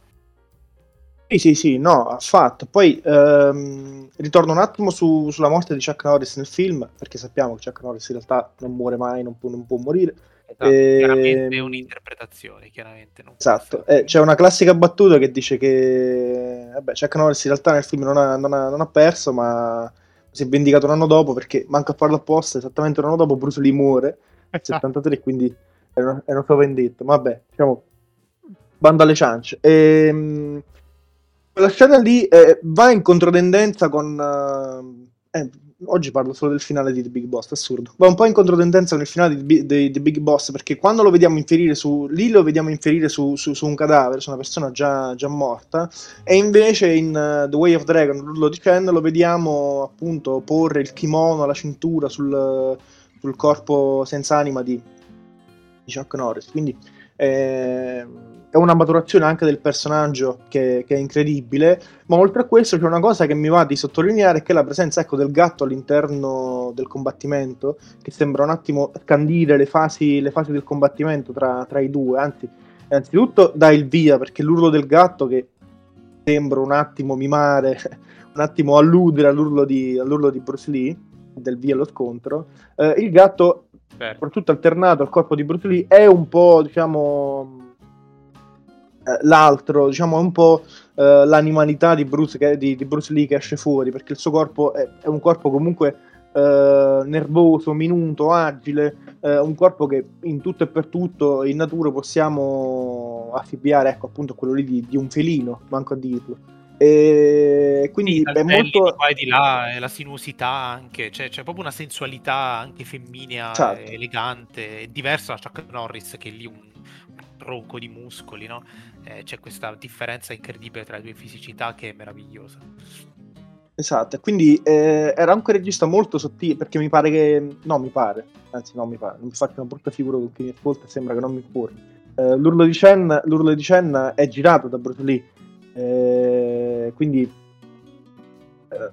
Sì, sì, sì, no, affatto. Poi ehm, ritorno un attimo su, sulla morte di Chuck Norris nel film, perché sappiamo che Chuck Norris in realtà non muore mai, non può, non può morire. Esatto, e... Chiaramente è un'interpretazione, chiaramente. Non esatto, eh, c'è una classica battuta che dice che vabbè, Chuck Norris in realtà nel film non ha, non ha, non ha perso, ma si è vendicato un anno dopo, perché manca a farlo apposta, esattamente un anno dopo Bruce Lee muore, nel 73, quindi è una, è una sua vendetta. Ma vabbè, diciamo, bando alle ciance. E, ehm, quella scena lì eh, va in controtendenza con... Uh, eh, oggi parlo solo del finale di The Big Boss, assurdo. Va un po' in controtendenza con il finale di, di, The Big Boss, perché quando lo vediamo inferire su... lì lo vediamo inferire su, su, su un cadavere, su una persona già, già morta, e invece in uh, The Way of Dragon, l'urlo di Ken, lo vediamo appunto porre il kimono, la cintura sul, sul corpo senza anima di, di Chuck Norris. Quindi... Eh, è una maturazione anche del personaggio che, che, è incredibile, ma oltre a questo c'è una cosa che mi va di sottolineare che è la presenza ecco, del gatto all'interno del combattimento, che sembra un attimo scandire le fasi, le fasi del combattimento tra, tra, i due, anzi, innanzitutto dà il via, perché l'urlo del gatto che sembra un attimo mimare, un attimo alludere all'urlo di, all'urlo di Bruce Lee, del via allo scontro, eh, il gatto, Beh. soprattutto alternato al corpo di Bruce Lee, è un po', diciamo l'altro, diciamo, è un po' eh, l'animalità di Bruce, che, di, di Bruce, Lee che esce fuori, perché il suo corpo è, è un corpo comunque eh, nervoso, minuto, agile, eh, un corpo che in tutto e per tutto in natura possiamo affibbiare, ecco, appunto, quello lì di, di un felino, manco a dirlo. E quindi sì, è molto di qua e di là, e la sinuosità anche, cioè, c'è proprio una sensualità anche femminea, certo. elegante, diversa da Chuck Norris che è lì un tronco di muscoli, no? Eh, c'è questa differenza incredibile tra le due fisicità che è meravigliosa. Esatto, quindi eh, era anche un regista molto sottile, perché mi pare che... No, mi pare, anzi no, mi pare, non mi faccio una brutta figura con chi mi ascolta sembra che non mi informi. Eh, l'urlo di Chen è girato da Bruce Lee, eh, quindi eh,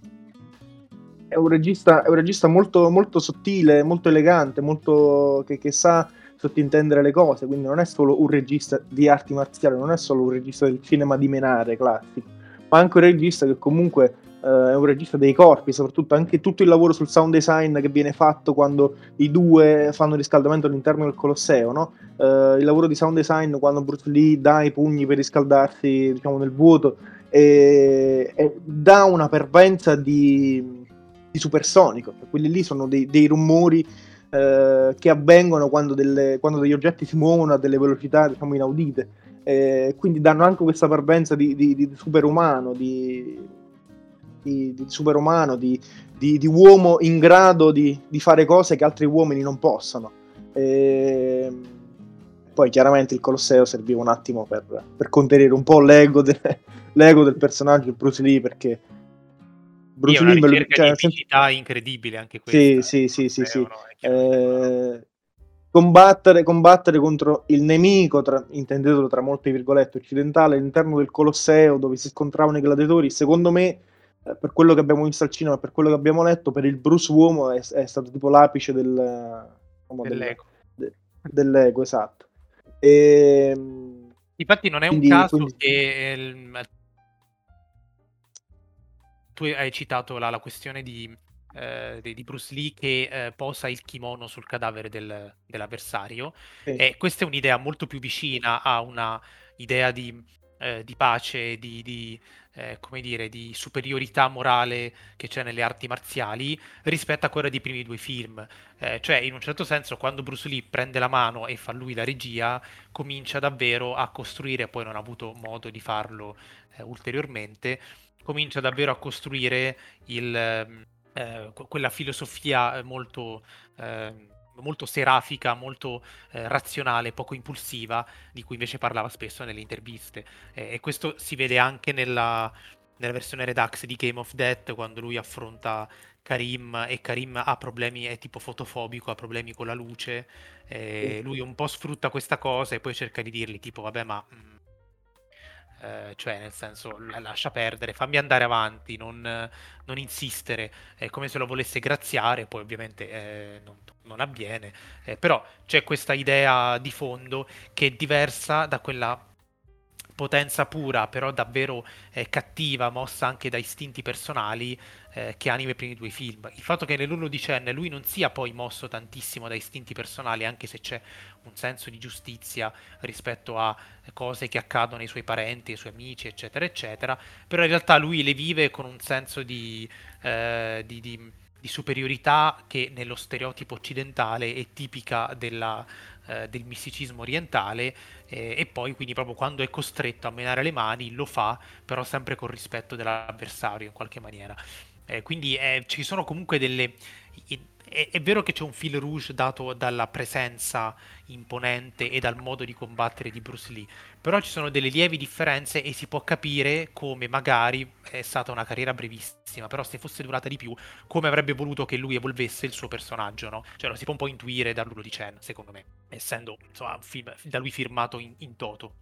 è un regista, è un regista molto, molto sottile, molto elegante, molto, che, che sa sottintendere le cose, quindi non è solo un regista di arti marziali, non è solo un regista del cinema di menare classico, ma anche un regista che comunque è un regista dei corpi, soprattutto anche tutto il lavoro sul sound design che viene fatto quando i due fanno riscaldamento all'interno del Colosseo, no? uh, il lavoro di sound design quando Bruce Lee dà i pugni per riscaldarsi diciamo, nel vuoto e, e dà una pervenza di, di supersonico, quelli lì sono dei, dei rumori uh, che avvengono quando, delle, quando, degli oggetti si muovono a delle velocità diciamo, inaudite, e quindi danno anche questa pervenza di, di, di superumano, di di, superumano, di, uomo in grado di, fare cose che altri uomini non possano. E poi chiaramente il Colosseo serviva un attimo per, per contenere un po' l'ego, de, l'ego del personaggio Bruce Lee perché Bruce Lee me cioè, di incredibile anche questa. Sì, sì, sì, sì, sì. Eh, combattere, combattere contro il nemico, tra, intendetelo tra molte virgolette, occidentale all'interno del Colosseo dove si scontravano i gladiatori, secondo me eh, per quello che abbiamo visto al cinema, per quello che abbiamo letto, per il Bruce uomo è, è stato tipo l'apice del, diciamo, dell'ego. Del, de, dell'ego, esatto. E, ehm, Infatti non è quindi, un caso quindi... che il... tu hai citato la, la questione di, eh, di, Bruce Lee che eh, posa il kimono sul cadavere del, dell'avversario sì. e questa è un'idea molto più vicina a una idea di, eh, di pace, di, di eh, come dire, di superiorità morale che c'è nelle arti marziali rispetto a quella dei primi due film. Eh, cioè, in un certo senso, quando Bruce Lee prende la mano e fa lui la regia, comincia davvero a costruire, poi non ha avuto modo di farlo eh, ulteriormente, comincia davvero a costruire il, ehm, eh, quella filosofia molto ehm, molto serafica, molto eh, razionale, poco impulsiva, di cui invece parlava spesso nelle interviste. Eh, e questo si vede anche nella, nella, versione Redux di Game of Death, quando lui affronta Karim e Karim ha problemi, è tipo fotofobico, ha problemi con la luce. Eh, lui un po' sfrutta questa cosa e poi cerca di dirgli tipo, vabbè, ma... Eh, cioè nel senso lascia perdere, fammi andare avanti, non, non insistere, è come se lo volesse graziare, poi ovviamente eh, non, non, avviene, eh, però c'è questa idea di fondo che è diversa da quella potenza pura, però davvero eh, cattiva, mossa anche da istinti personali eh, che anima i primi due film. Il fatto che nell'undicenne lui non sia poi mosso tantissimo da istinti personali, anche se c'è un senso di giustizia rispetto a cose che accadono ai suoi parenti, ai suoi amici, eccetera, eccetera, però in realtà lui le vive con un senso di, eh, di, di di superiorità che nello stereotipo occidentale è tipica della, eh, del misticismo orientale eh, e poi quindi proprio quando è costretto a menare le mani lo fa però sempre con rispetto dell'avversario in qualche maniera. Eh, quindi eh, ci sono comunque delle è, è, vero che c'è un fil rouge dato dalla presenza imponente e dal modo di combattere di Bruce Lee, però ci sono delle lievi differenze e si può capire come magari è stata una carriera brevissima, però se fosse durata di più, come avrebbe voluto che lui evolvesse il suo personaggio, no? Cioè lo si può un po' intuire dall'Ulo di Chen, secondo me, essendo insomma, film da lui firmato in, in toto.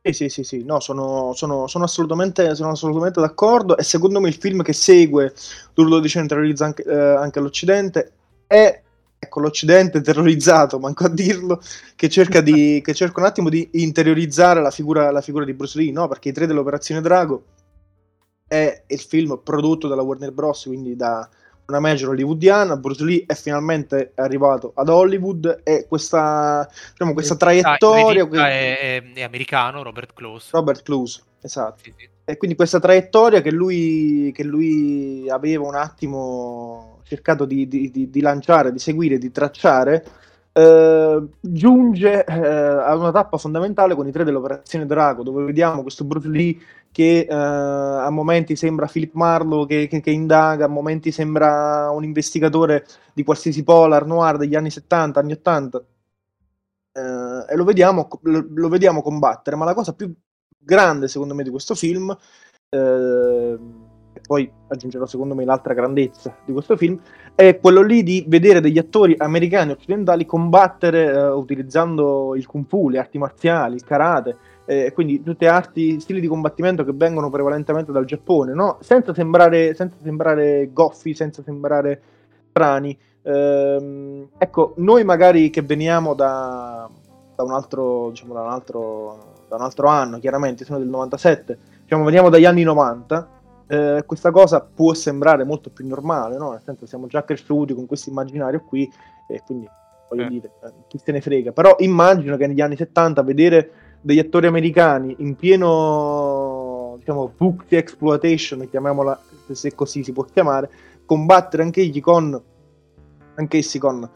Sì, sì, sì, sì. no, sono, sono, sono, assolutamente, sono, assolutamente, d'accordo e secondo me il film che segue Durlo di terrorizza anche, eh, anche l'Occidente è ecco, l'Occidente terrorizzato, manco a dirlo, che cerca, di, che cerca un attimo di interiorizzare la figura, la figura di Bruce Lee, no? Perché i tre dell'Operazione Drago è il film prodotto dalla Warner Bros., quindi da, una major hollywoodiana, Bruce Lee è finalmente arrivato ad Hollywood e questa, diciamo, questa traiettoria... Il è, è, è, americano, Robert Close. Robert Close, esatto. Sì, sì. E quindi questa traiettoria che lui, che lui aveva un attimo cercato di, di, di, di lanciare, di seguire, di tracciare, eh, giunge eh, a una tappa fondamentale con i tre dell'Operazione Drago, dove vediamo questo Bruce Lee che eh, a momenti sembra Philip Marlowe che, che, che, indaga, a momenti sembra un investigatore di qualsiasi polar noir degli anni 70, anni 80. Eh, e lo vediamo, lo, lo, vediamo combattere, ma la cosa più grande secondo me di questo film, eh, e poi aggiungerò secondo me l'altra grandezza di questo film, è quello lì di vedere degli attori americani occidentali combattere eh, utilizzando il kung fu, le arti marziali, il karate, eh, quindi tutte arti, stili di combattimento che vengono prevalentemente dal Giappone, no? senza, sembrare, senza sembrare goffi, senza sembrare strani. Ehm, ecco, noi magari che veniamo da, da, un, altro, diciamo, da, un, altro, da un altro anno, chiaramente sono del 97, diciamo, veniamo dagli anni 90, eh, questa cosa può sembrare molto più normale, no? Nel senso siamo già cresciuti con questo immaginario qui e quindi voglio eh. dire, eh, chi se ne frega. Però immagino che negli anni 70 vedere degli attori americani in pieno, diciamo, book exploitation, chiamiamola se così si può chiamare, combattere anch'egli con, anch'essi con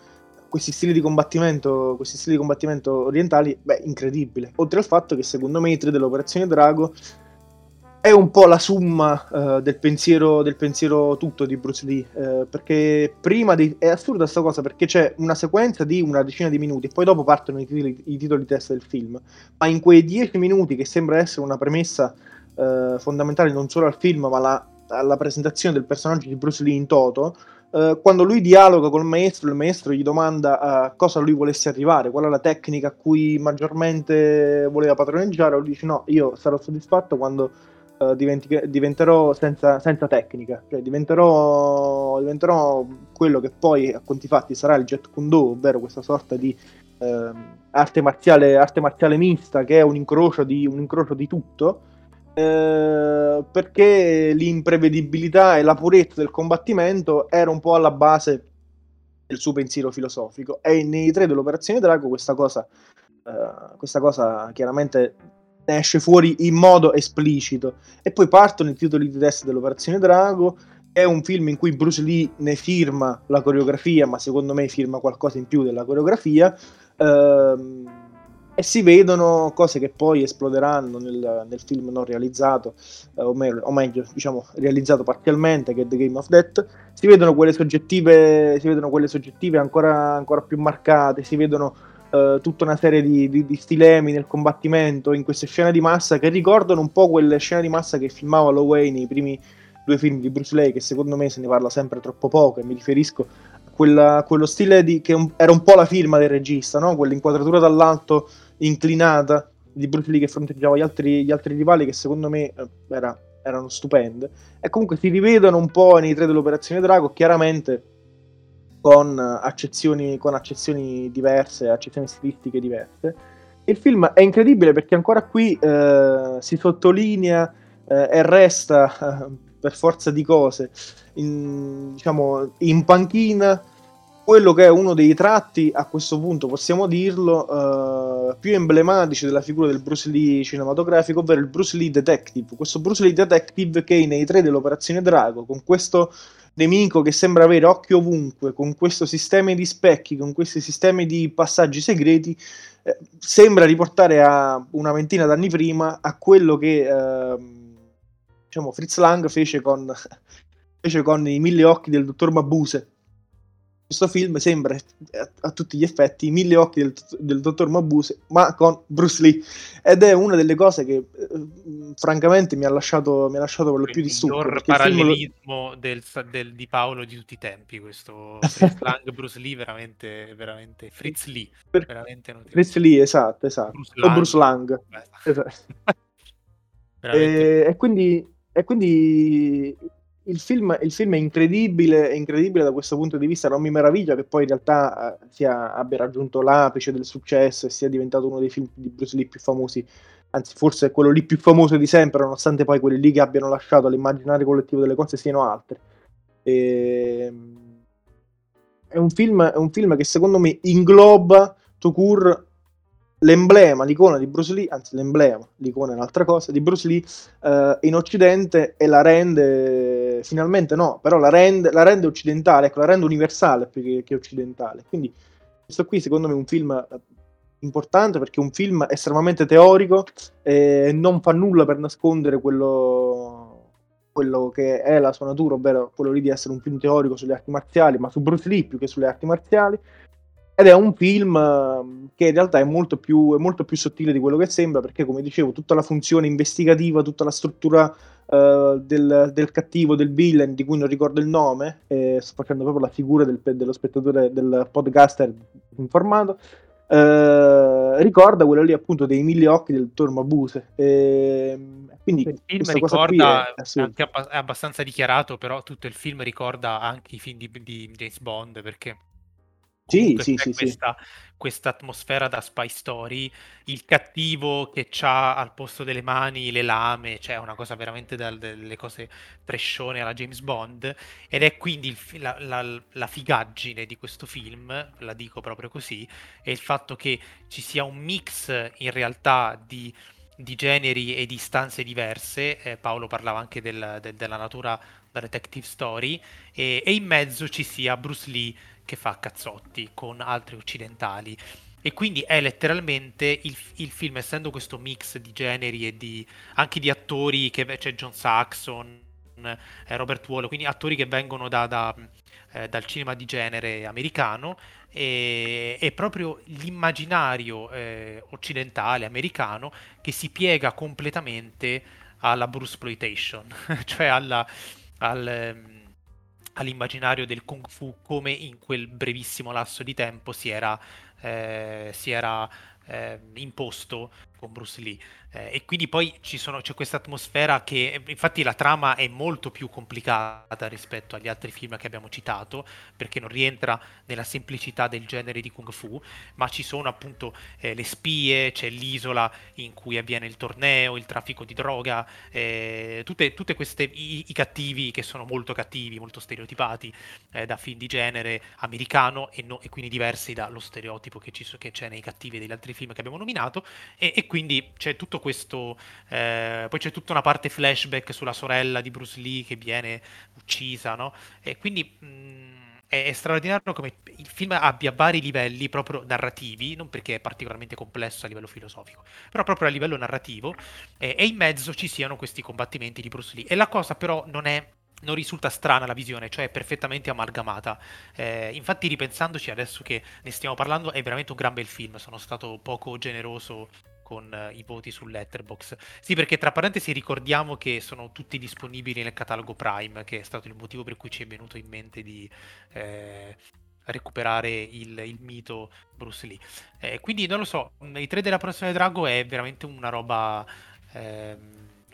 questi stili di combattimento, questi stili di combattimento orientali, beh, incredibile. Oltre al fatto che secondo me i tre dell'Operazione Drago è un po' la summa uh, del, pensiero, del, pensiero, tutto di Bruce Lee, uh, perché prima di... è assurda questa cosa perché c'è una sequenza di una decina di minuti e poi dopo partono i titoli, i titoli testa del film, ma in quei dieci minuti che sembra essere una premessa uh, fondamentale non solo al film ma la, alla presentazione del personaggio di Bruce Lee in toto, quando lui dialoga col maestro, il maestro gli domanda a cosa lui volesse arrivare, qual è la tecnica a cui maggiormente voleva padroneggiare, lui dice no, io sarò soddisfatto quando uh, diventi, diventerò senza, senza, tecnica, cioè diventerò, diventerò, quello che poi a conti fatti sarà il Jet Kundo, ovvero questa sorta di uh, arte, marziale, arte marziale mista che è un incrocio di, un incrocio di tutto. Uh, perché l'imprevedibilità e la purezza del combattimento era un po' alla base del suo pensiero filosofico e nei tre dell'operazione Drago questa cosa, uh, questa cosa chiaramente esce fuori in modo esplicito. E poi partono i titoli di testa dell'Operazione Drago. È un film in cui Bruce Lee ne firma la coreografia, ma secondo me firma qualcosa in più della coreografia. Ehm, e si vedono cose che poi esploderanno nel, nel film non realizzato, eh, o, meglio, o, meglio, diciamo, realizzato parzialmente, che è The Game of Death. Si vedono quelle soggettive, vedono quelle soggettive ancora, ancora più marcate, si vedono uh, tutta una serie di, di, di, stilemi nel combattimento in queste scene di massa che ricordano un po' quelle scene di massa che filmava Lowey nei primi due film di Bruce Lee, che secondo me se ne parla sempre troppo poco, e mi riferisco quella, quello stile di, che un, era un po' la firma del regista, no? quell'inquadratura dall'alto inclinata di Bruce Lee che fronteggiava gli altri, gli altri rivali che secondo me eh, era, erano stupende e comunque si rivedono un po' nei tre dell'Operazione Drago chiaramente con accezioni, con accezioni diverse, accezioni stilistiche diverse. Il film è incredibile perché ancora qui eh, si sottolinea eh, e resta eh, per forza di cose in, diciamo, in panchina quello che è uno dei tratti, a questo punto possiamo dirlo, uh, più emblematici della figura del Bruce Lee cinematografico, ovvero il Bruce Lee Detective. Questo Bruce Lee Detective che nei tre dell'Operazione Drago, con questo nemico che sembra avere occhio ovunque, con questo sistema di specchi, con questi sistemi di passaggi segreti, eh, sembra riportare a una ventina d'anni prima a quello che eh, diciamo, Fritz Lang fece con, fece con i mille occhi del dottor Mabuse questo film sembra a, a, tutti gli effetti mille occhi del, del, dottor Mabuse, ma con Bruce Lee. Ed è una delle cose che eh, francamente mi ha lasciato, mi ha lasciato per lo più di stupido. Il parallelismo lo... del, del, di Paolo di tutti i tempi, questo Fritz Lang, Bruce Lee, veramente, veramente Fritz Lee. Per... Veramente Fritz Lee, esatto, esatto. Bruce o Bruce Lang. Esatto. e, e, quindi, e quindi il film, il film, è incredibile, è incredibile da questo punto di vista. Non mi meraviglia che poi in realtà eh, sia, abbia raggiunto l'apice del successo e sia diventato uno dei film di Bruce Lee più famosi, anzi, forse quello lì più famoso di sempre, nonostante poi quelli lì che abbiano lasciato all'immaginario collettivo delle cose siano altri. E... Ehm, è, un film, è un film che secondo me ingloba Tukur l'emblema, l'icona di Bruce Lee, anzi l'emblema, l'icona è un'altra cosa, di Bruce Lee eh, in Occidente e la rende, finalmente no, però la rende, la rende occidentale, ecco, la rende universale più che, che, occidentale. Quindi questo qui secondo me è un film eh, importante perché è un film estremamente teorico e non fa nulla per nascondere quello, quello che è la sua natura, ovvero quello lì di essere un film teorico sulle arti marziali, ma su Bruce Lee più che sulle arti marziali ed è un film ehm, che in realtà è molto, più, è molto più sottile di quello che sembra, perché come dicevo, tutta la funzione investigativa, tutta la struttura uh, del, del, cattivo, del villain, di cui non ricordo il nome, eh, sto facendo proprio la figura del, dello spettatore, del podcaster informato, uh, ricorda quello lì appunto dei mille occhi del dottor Mabuse. E, quindi il film ricorda, è, è abbastanza dichiarato, però tutto il film ricorda anche i film di, di James Bond, perché Comunque sì, sì, questa, sì. questa atmosfera da spy story, il cattivo che ha al posto delle mani le lame, cioè una cosa veramente da, delle cose trescione alla James Bond, ed è quindi il, la, la, la, figaggine di questo film, la dico proprio così, è il fatto che ci sia un mix in realtà di, di generi e di stanze diverse, eh, Paolo parlava anche del, del, della natura da detective story, e, e in mezzo ci sia Bruce Lee che fa cazzotti con altri occidentali. E quindi è letteralmente il, il, film, essendo questo mix di generi e di, anche di attori, che c'è John Saxon, eh, Robert Wall, quindi attori che vengono da, da, eh, dal cinema di genere americano, e, è proprio l'immaginario eh, occidentale, americano, che si piega completamente alla Bruce Exploitation, cioè alla, al ehm, all'immaginario del kung fu come in quel brevissimo lasso di tempo si era, eh, si era eh, imposto con Bruce Lee. Eh, e quindi poi sono, c'è questa atmosfera che, infatti, la trama è molto più complicata rispetto agli altri film che abbiamo citato, perché non rientra nella semplicità del genere di Kung Fu, ma ci sono appunto eh, le spie, c'è l'isola in cui avviene il torneo, il traffico di droga, eh, tutte, tutte, queste i, i, cattivi che sono molto cattivi, molto stereotipati eh, da film di genere americano e, no, e quindi diversi dallo stereotipo che, ci, che, c'è nei cattivi degli altri film che abbiamo nominato, e, e quindi c'è tutto questo. Eh, poi c'è tutta una parte flashback sulla sorella di Bruce Lee che viene uccisa, no? E quindi. Mh, mm, è, straordinario come il film abbia vari livelli proprio narrativi, non perché è particolarmente complesso a livello filosofico, però proprio a livello narrativo, eh, e in mezzo ci siano questi combattimenti di Bruce Lee. E la cosa però non è non risulta strana la visione, cioè è perfettamente amalgamata. Eh, infatti, ripensandoci adesso che ne stiamo parlando, è veramente un gran bel film. Sono stato poco generoso con uh, i voti su Letterbox. Sì, perché tra parentesi ricordiamo che sono tutti disponibili nel catalogo Prime, che è stato il motivo per cui ci è venuto in mente di eh, recuperare il, il, mito Bruce Lee. Eh, quindi non lo so, i tre della Protezione Drago è veramente una roba, ehm,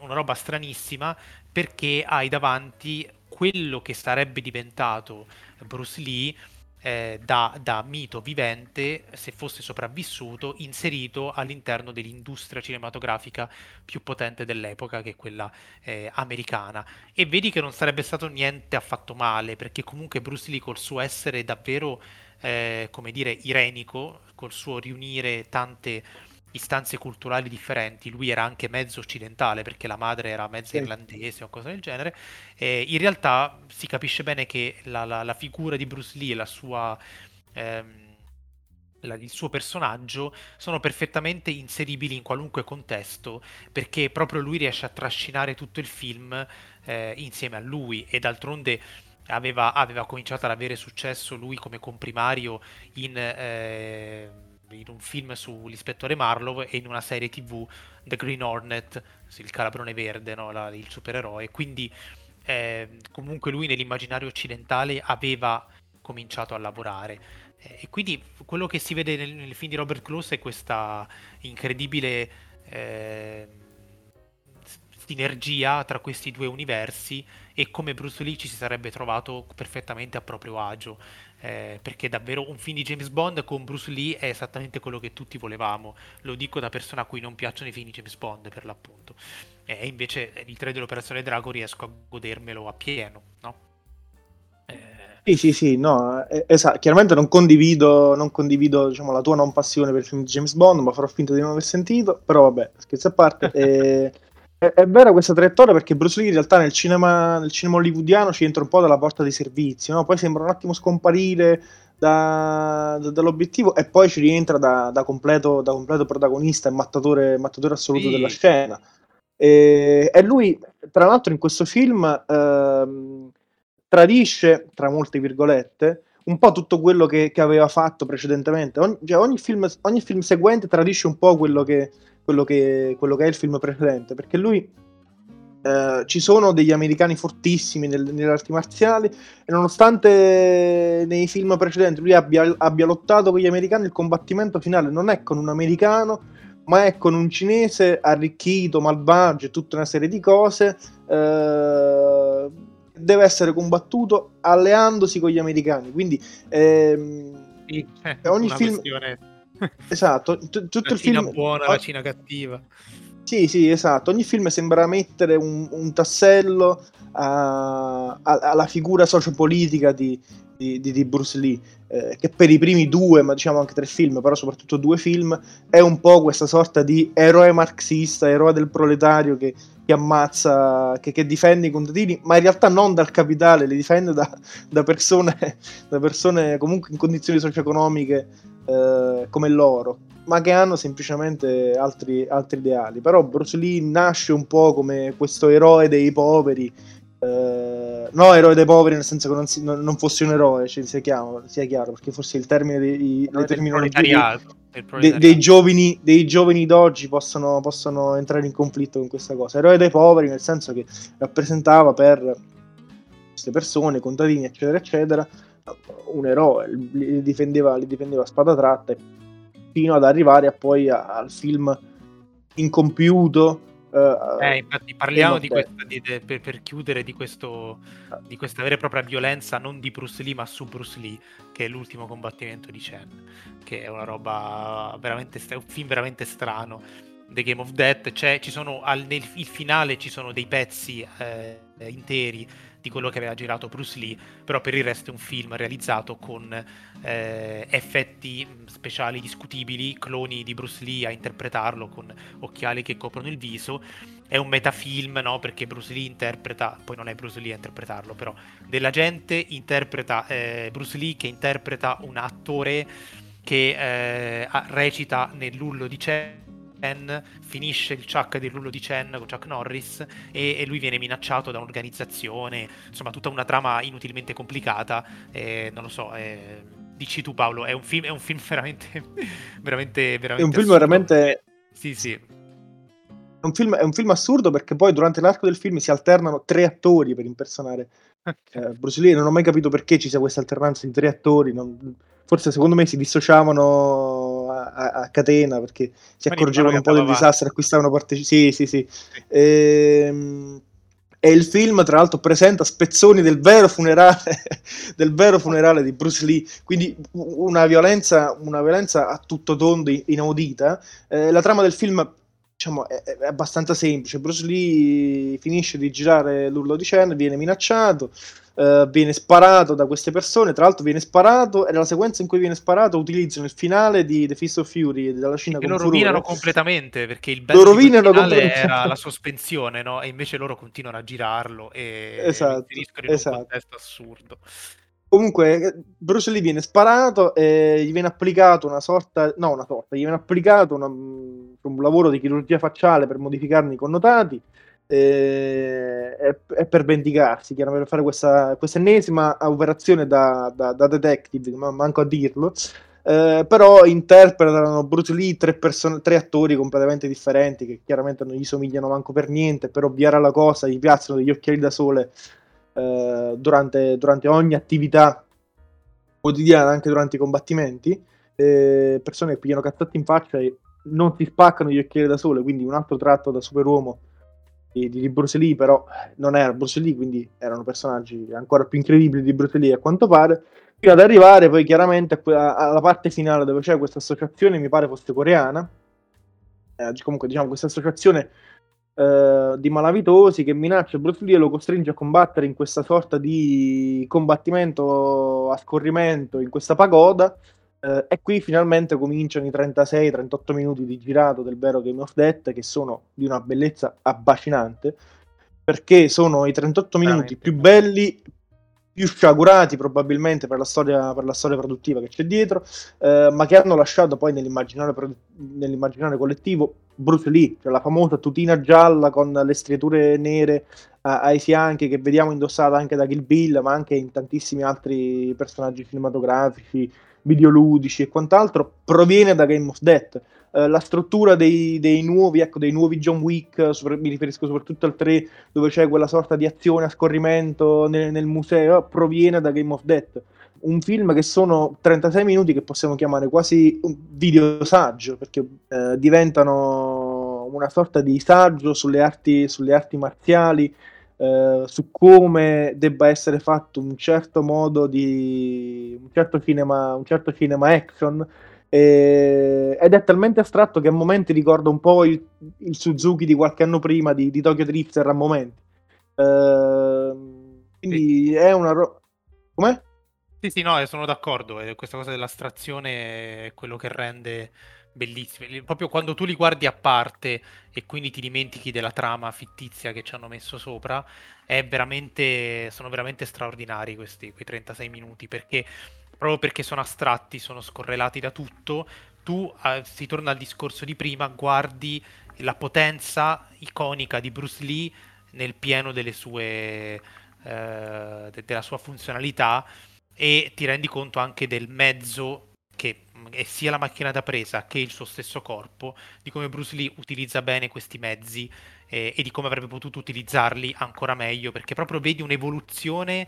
una roba stranissima perché hai davanti quello che sarebbe diventato Bruce Lee eh, da, da, mito vivente, se fosse sopravvissuto, inserito all'interno dell'industria cinematografica più potente dell'epoca, che è quella eh, americana. E vedi che non sarebbe stato niente affatto male, perché comunque Bruce Lee col suo essere davvero, eh, come dire, irenico, col suo riunire tante istanze culturali differenti, lui era anche mezzo occidentale perché la madre era mezza sì. irlandese o cose del genere, e in realtà si capisce bene che la, la, la figura di Bruce Lee e la sua... Ehm, il suo personaggio sono perfettamente inseribili in qualunque contesto perché proprio lui riesce a trascinare tutto il film eh, insieme a lui. E d'altronde aveva, aveva, cominciato ad avere successo lui come comprimario in eh, in un film sull'ispettore Marlowe e in una serie tv The Green Hornet, il calabrone verde, no? La, il supereroe. Quindi eh, comunque lui nell'immaginario occidentale aveva cominciato a lavorare. Eh, e quindi quello che si vede nel, nel, film di Robert Close è questa incredibile eh, sinergia tra questi due universi e come Bruce Lee ci si sarebbe trovato perfettamente a proprio agio eh, perché davvero un film di James Bond con Bruce Lee è esattamente quello che tutti volevamo. Lo dico da persona a cui non piacciono i film di James Bond, per l'appunto. E invece il 3 dell'Operazione Drago riesco a godermelo appieno, no? Eh... Sì, sì, sì, no, eh, esatto. Chiaramente non condivido, non condivido diciamo, la tua non passione per il film di James Bond, ma farò finta di non aver sentito, però vabbè, scherzi a parte. è, è, vera questa traiettoria perché Bruce Lee in realtà nel cinema, nel cinema hollywoodiano ci entra un po' dalla porta dei servizi, no? poi sembra un attimo scomparire da, da, dall'obiettivo e poi ci rientra da, da, completo, da completo, protagonista e mattatore, mattatore assoluto sì. della scena. E, e, lui, tra l'altro, in questo film ehm, tradisce, tra molte virgolette, un po' tutto quello che, che aveva fatto precedentemente. Ogni, cioè ogni, film, ogni film seguente tradisce un po' quello che, quello che, quello che è il film precedente, perché lui eh, ci sono degli americani fortissimi nel, nelle arti marziali e nonostante nei film precedenti lui abbia, abbia, lottato con gli americani, il combattimento finale non è con un americano, ma è con un cinese arricchito, malvagio e tutta una serie di cose. Eh, deve essere combattuto alleandosi con gli americani. Quindi ehm, sì, cioè, ogni film... Questione... esatto, t- tutto la il Cina film... buona, la Cina cattiva. Sì, sì, esatto. Ogni film sembra mettere un, un tassello a, a, alla figura sociopolitica di, di, di, Bruce Lee, eh, che per i primi due, ma diciamo anche tre film, però soprattutto due film, è un po' questa sorta di eroe marxista, eroe del proletario che, che ammazza, che, che, difende i contadini, ma in realtà non dal capitale, li difende da, da, persone, da persone comunque in condizioni socio-economiche eh, come loro ma che hanno semplicemente altri, altri, ideali. Però Bruce Lee nasce un po' come questo eroe dei poveri eh, no, eroe dei poveri nel senso che non, si, non, non fosse un eroe, cioè, sia, chiaro, sia chiaro, perché forse il termine dei, le terminologie dei, dei, giovani, dei giovani d'oggi possono, possono, entrare in conflitto con questa cosa. Eroe dei poveri nel senso che rappresentava per queste persone, contadini, eccetera, eccetera, un eroe, li difendeva, li difendeva a spada tratta fino ad arrivare a poi a, al film incompiuto Uh, eh, infatti parliamo di questa, di, de, per, per, chiudere di, questo, di questa vera e propria violenza non di Bruce Lee ma su Bruce Lee che è l'ultimo combattimento di Chen che è una roba veramente un film veramente strano. The Game of Death c'è, ci sono al, nel finale ci sono dei pezzi eh, interi di quello che aveva girato Bruce Lee, però per il resto è un film realizzato con eh, effetti speciali discutibili, cloni di Bruce Lee a interpretarlo con occhiali che coprono il viso. È un metafilm, no? Perché Bruce Lee interpreta, poi non è Bruce Lee a interpretarlo, però della gente interpreta eh, Bruce Lee che interpreta un attore che eh, recita nell'ullo di Chen Chen, finisce il Chuck del rullo di Chen con Chuck Norris e, e, lui viene minacciato da un'organizzazione, insomma tutta una trama inutilmente complicata, eh, non lo so, eh, dici tu Paolo, è un film, è un film veramente, veramente, veramente... È un film veramente... Sì, sì. È un, film, è un film assurdo perché poi durante l'arco del film si alternano tre attori per impersonare eh, Bruce Lee. Non ho mai capito perché ci sia questa alternanza di tre attori. Non... Forse secondo me si dissociavano a, a catena perché si accorgevano un po' del disastro, acquistavano partecipazioni. Sì, sì, sì. Ehm, e il film, tra l'altro, presenta spezzoni del vero funerale, del vero funerale di Bruce Lee, quindi una violenza, una violenza a tutto tondo, inaudita. Eh, la trama del film diciamo, è, è, abbastanza semplice. Bruce Lee finisce di girare l'urlo di Chen, viene minacciato, Uh, viene sparato da queste persone. Tra l'altro, viene sparato. E nella sequenza in cui viene sparato, utilizzano il finale di The Fist of Fury della Cina. Che lo rovinano completamente perché il bello rovinano completamente. era la sospensione, no? E invece loro continuano a girarlo e esatto, inseriscono in esatto. un contesto assurdo. Comunque, Bruce Lee viene sparato e gli viene applicato una sorta, no, una sorta, gli viene applicato una, un lavoro di chirurgia facciale per modificarne i connotati e, e, per vendicarsi, chiaramente per fare questa, questa ennesima operazione da, da, da detective, ma manco a dirlo. Eh, però interpretano Bruce Lee tre, person- tre attori completamente differenti che chiaramente non gli somigliano manco per niente per ovviare la cosa gli piazzano degli occhiali da sole eh, durante, durante, ogni attività quotidiana anche durante i combattimenti eh, persone che pigliano cazzati in faccia e non si spaccano gli occhiali da sole quindi un altro tratto da superuomo di, di Bruce Lee, però non era Bruce Lee, quindi erano personaggi ancora più incredibili di Bruce Lee a quanto pare, fino ad arrivare poi chiaramente alla parte finale dove c'è questa associazione, mi pare fosse coreana, eh, comunque diciamo questa associazione eh, di malavitosi che minaccia Bruce Lee e lo costringe a combattere in questa sorta di combattimento a scorrimento in questa pagoda Uh, e qui finalmente cominciano i 36-38 minuti di girato del vero Game of Death che sono di una bellezza abbacinante perché sono i 38 minuti più belli, più sciagurati probabilmente per la storia, per la storia produttiva che c'è dietro, uh, ma che hanno lasciato poi nell'immaginario, nell'immaginario collettivo Bruce Lee, cioè la famosa tutina gialla con le striature nere uh, ai fianchi che vediamo indossata anche da Kill Bill, ma anche in tantissimi altri personaggi cinematografici videoludici e quant'altro proviene da Game of Death. Uh, la struttura dei, dei, nuovi, ecco, dei nuovi John Wick, sopra, mi riferisco soprattutto al 3, dove c'è quella sorta di azione a scorrimento nel, nel museo, proviene da Game of Death. Un film che sono 36 minuti che possiamo chiamare quasi un video saggio, perché uh, diventano una sorta di saggio sulle arti, sulle arti marziali, eh, su come debba essere fatto un certo modo di un certo cinema, un certo cinema action eh, ed è talmente astratto che a momenti ricorda un po' il, il Suzuki di qualche anno prima di, di Tokyo Drifter a momenti eh, quindi è una ro- com'è? Sì, sì, no, sono d'accordo. Questa cosa dell'astrazione è quello che rende bellissimi. Proprio quando tu li guardi a parte e quindi ti dimentichi della trama fittizia che ci hanno messo sopra, veramente, sono veramente straordinari questi quei 36 minuti perché proprio perché sono astratti, sono scorrelati da tutto. Tu eh, si torna al discorso di prima, guardi la potenza iconica di Bruce Lee nel pieno delle sue, eh, de- della sua funzionalità e ti rendi conto anche del mezzo che è sia la macchina da presa che il suo stesso corpo, di come Bruce Lee utilizza bene questi mezzi eh, e di come avrebbe potuto utilizzarli ancora meglio, perché proprio vedi un'evoluzione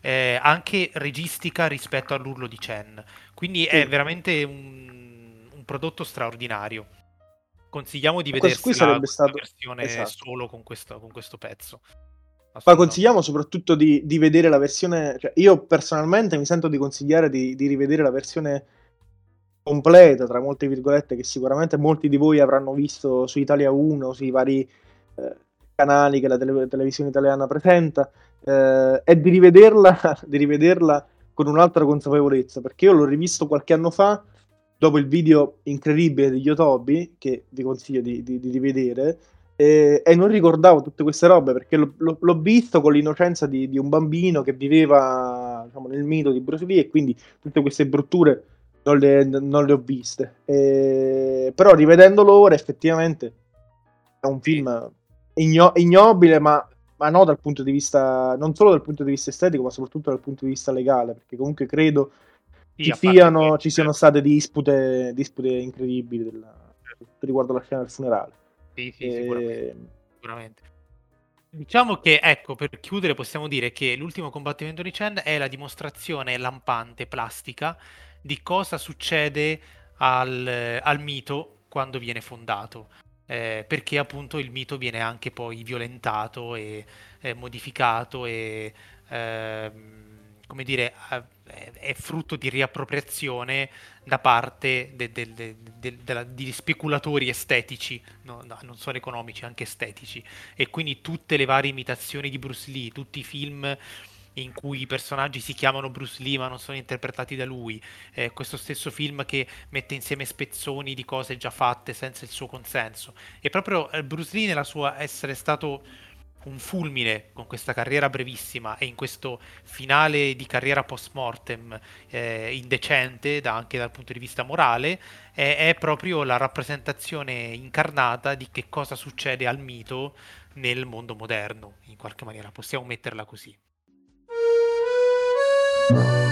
eh, anche registica rispetto all'urlo di Chen. Quindi sì. è veramente un, un, prodotto straordinario. Consigliamo di vedere la stato... versione esatto. solo con questo, con questo pezzo. Ma consigliamo soprattutto di, di vedere la versione. Cioè, io personalmente mi sento di consigliare di, di rivedere la versione completa, tra molte virgolette, che sicuramente molti di voi avranno visto su Italia 1, sui vari eh, canali che la tele- televisione italiana presenta, eh, e di rivederla, di rivederla con un'altra consapevolezza, perché io l'ho rivisto qualche anno fa, dopo il video incredibile di Yotobi, che vi consiglio di, di, di rivedere, e, e, non ricordavo tutte queste robe perché l'ho, l'ho visto con l'innocenza di, di, un bambino che viveva diciamo, nel mito di Bruce Lee e quindi tutte queste brutture non le, non le ho viste. E, però rivedendolo ora effettivamente è un film igno- ignobile, ma, ma no dal punto di vista, non solo dal punto di vista estetico, ma soprattutto dal punto di vista legale, perché comunque credo sì, ci, siano, ci siano state dispute, dispute incredibili della, riguardo la scena del funerale. Sì, sì, e... sicuramente. sicuramente. Diciamo che, ecco, per chiudere possiamo dire che l'ultimo combattimento di Chen è la dimostrazione lampante, plastica, di cosa succede al, al mito quando viene fondato. Eh, perché appunto il mito viene anche poi violentato e eh, modificato e eh, come dire è frutto di riappropriazione da parte de, de, de, di speculatori estetici, no, no, non solo economici, anche estetici. E quindi tutte le varie imitazioni di Bruce Lee, tutti i film in cui i personaggi si chiamano Bruce Lee ma non sono interpretati da lui, eh, questo stesso film che mette insieme spezzoni di cose già fatte senza il suo consenso. E proprio eh, Bruce Lee nella sua essere stato un fulmine con questa carriera brevissima e in questo finale di carriera post mortem eh, indecente da, anche dal punto di vista morale, è, è, proprio la rappresentazione incarnata di che cosa succede al mito nel mondo moderno, in qualche maniera, possiamo metterla così. Bye.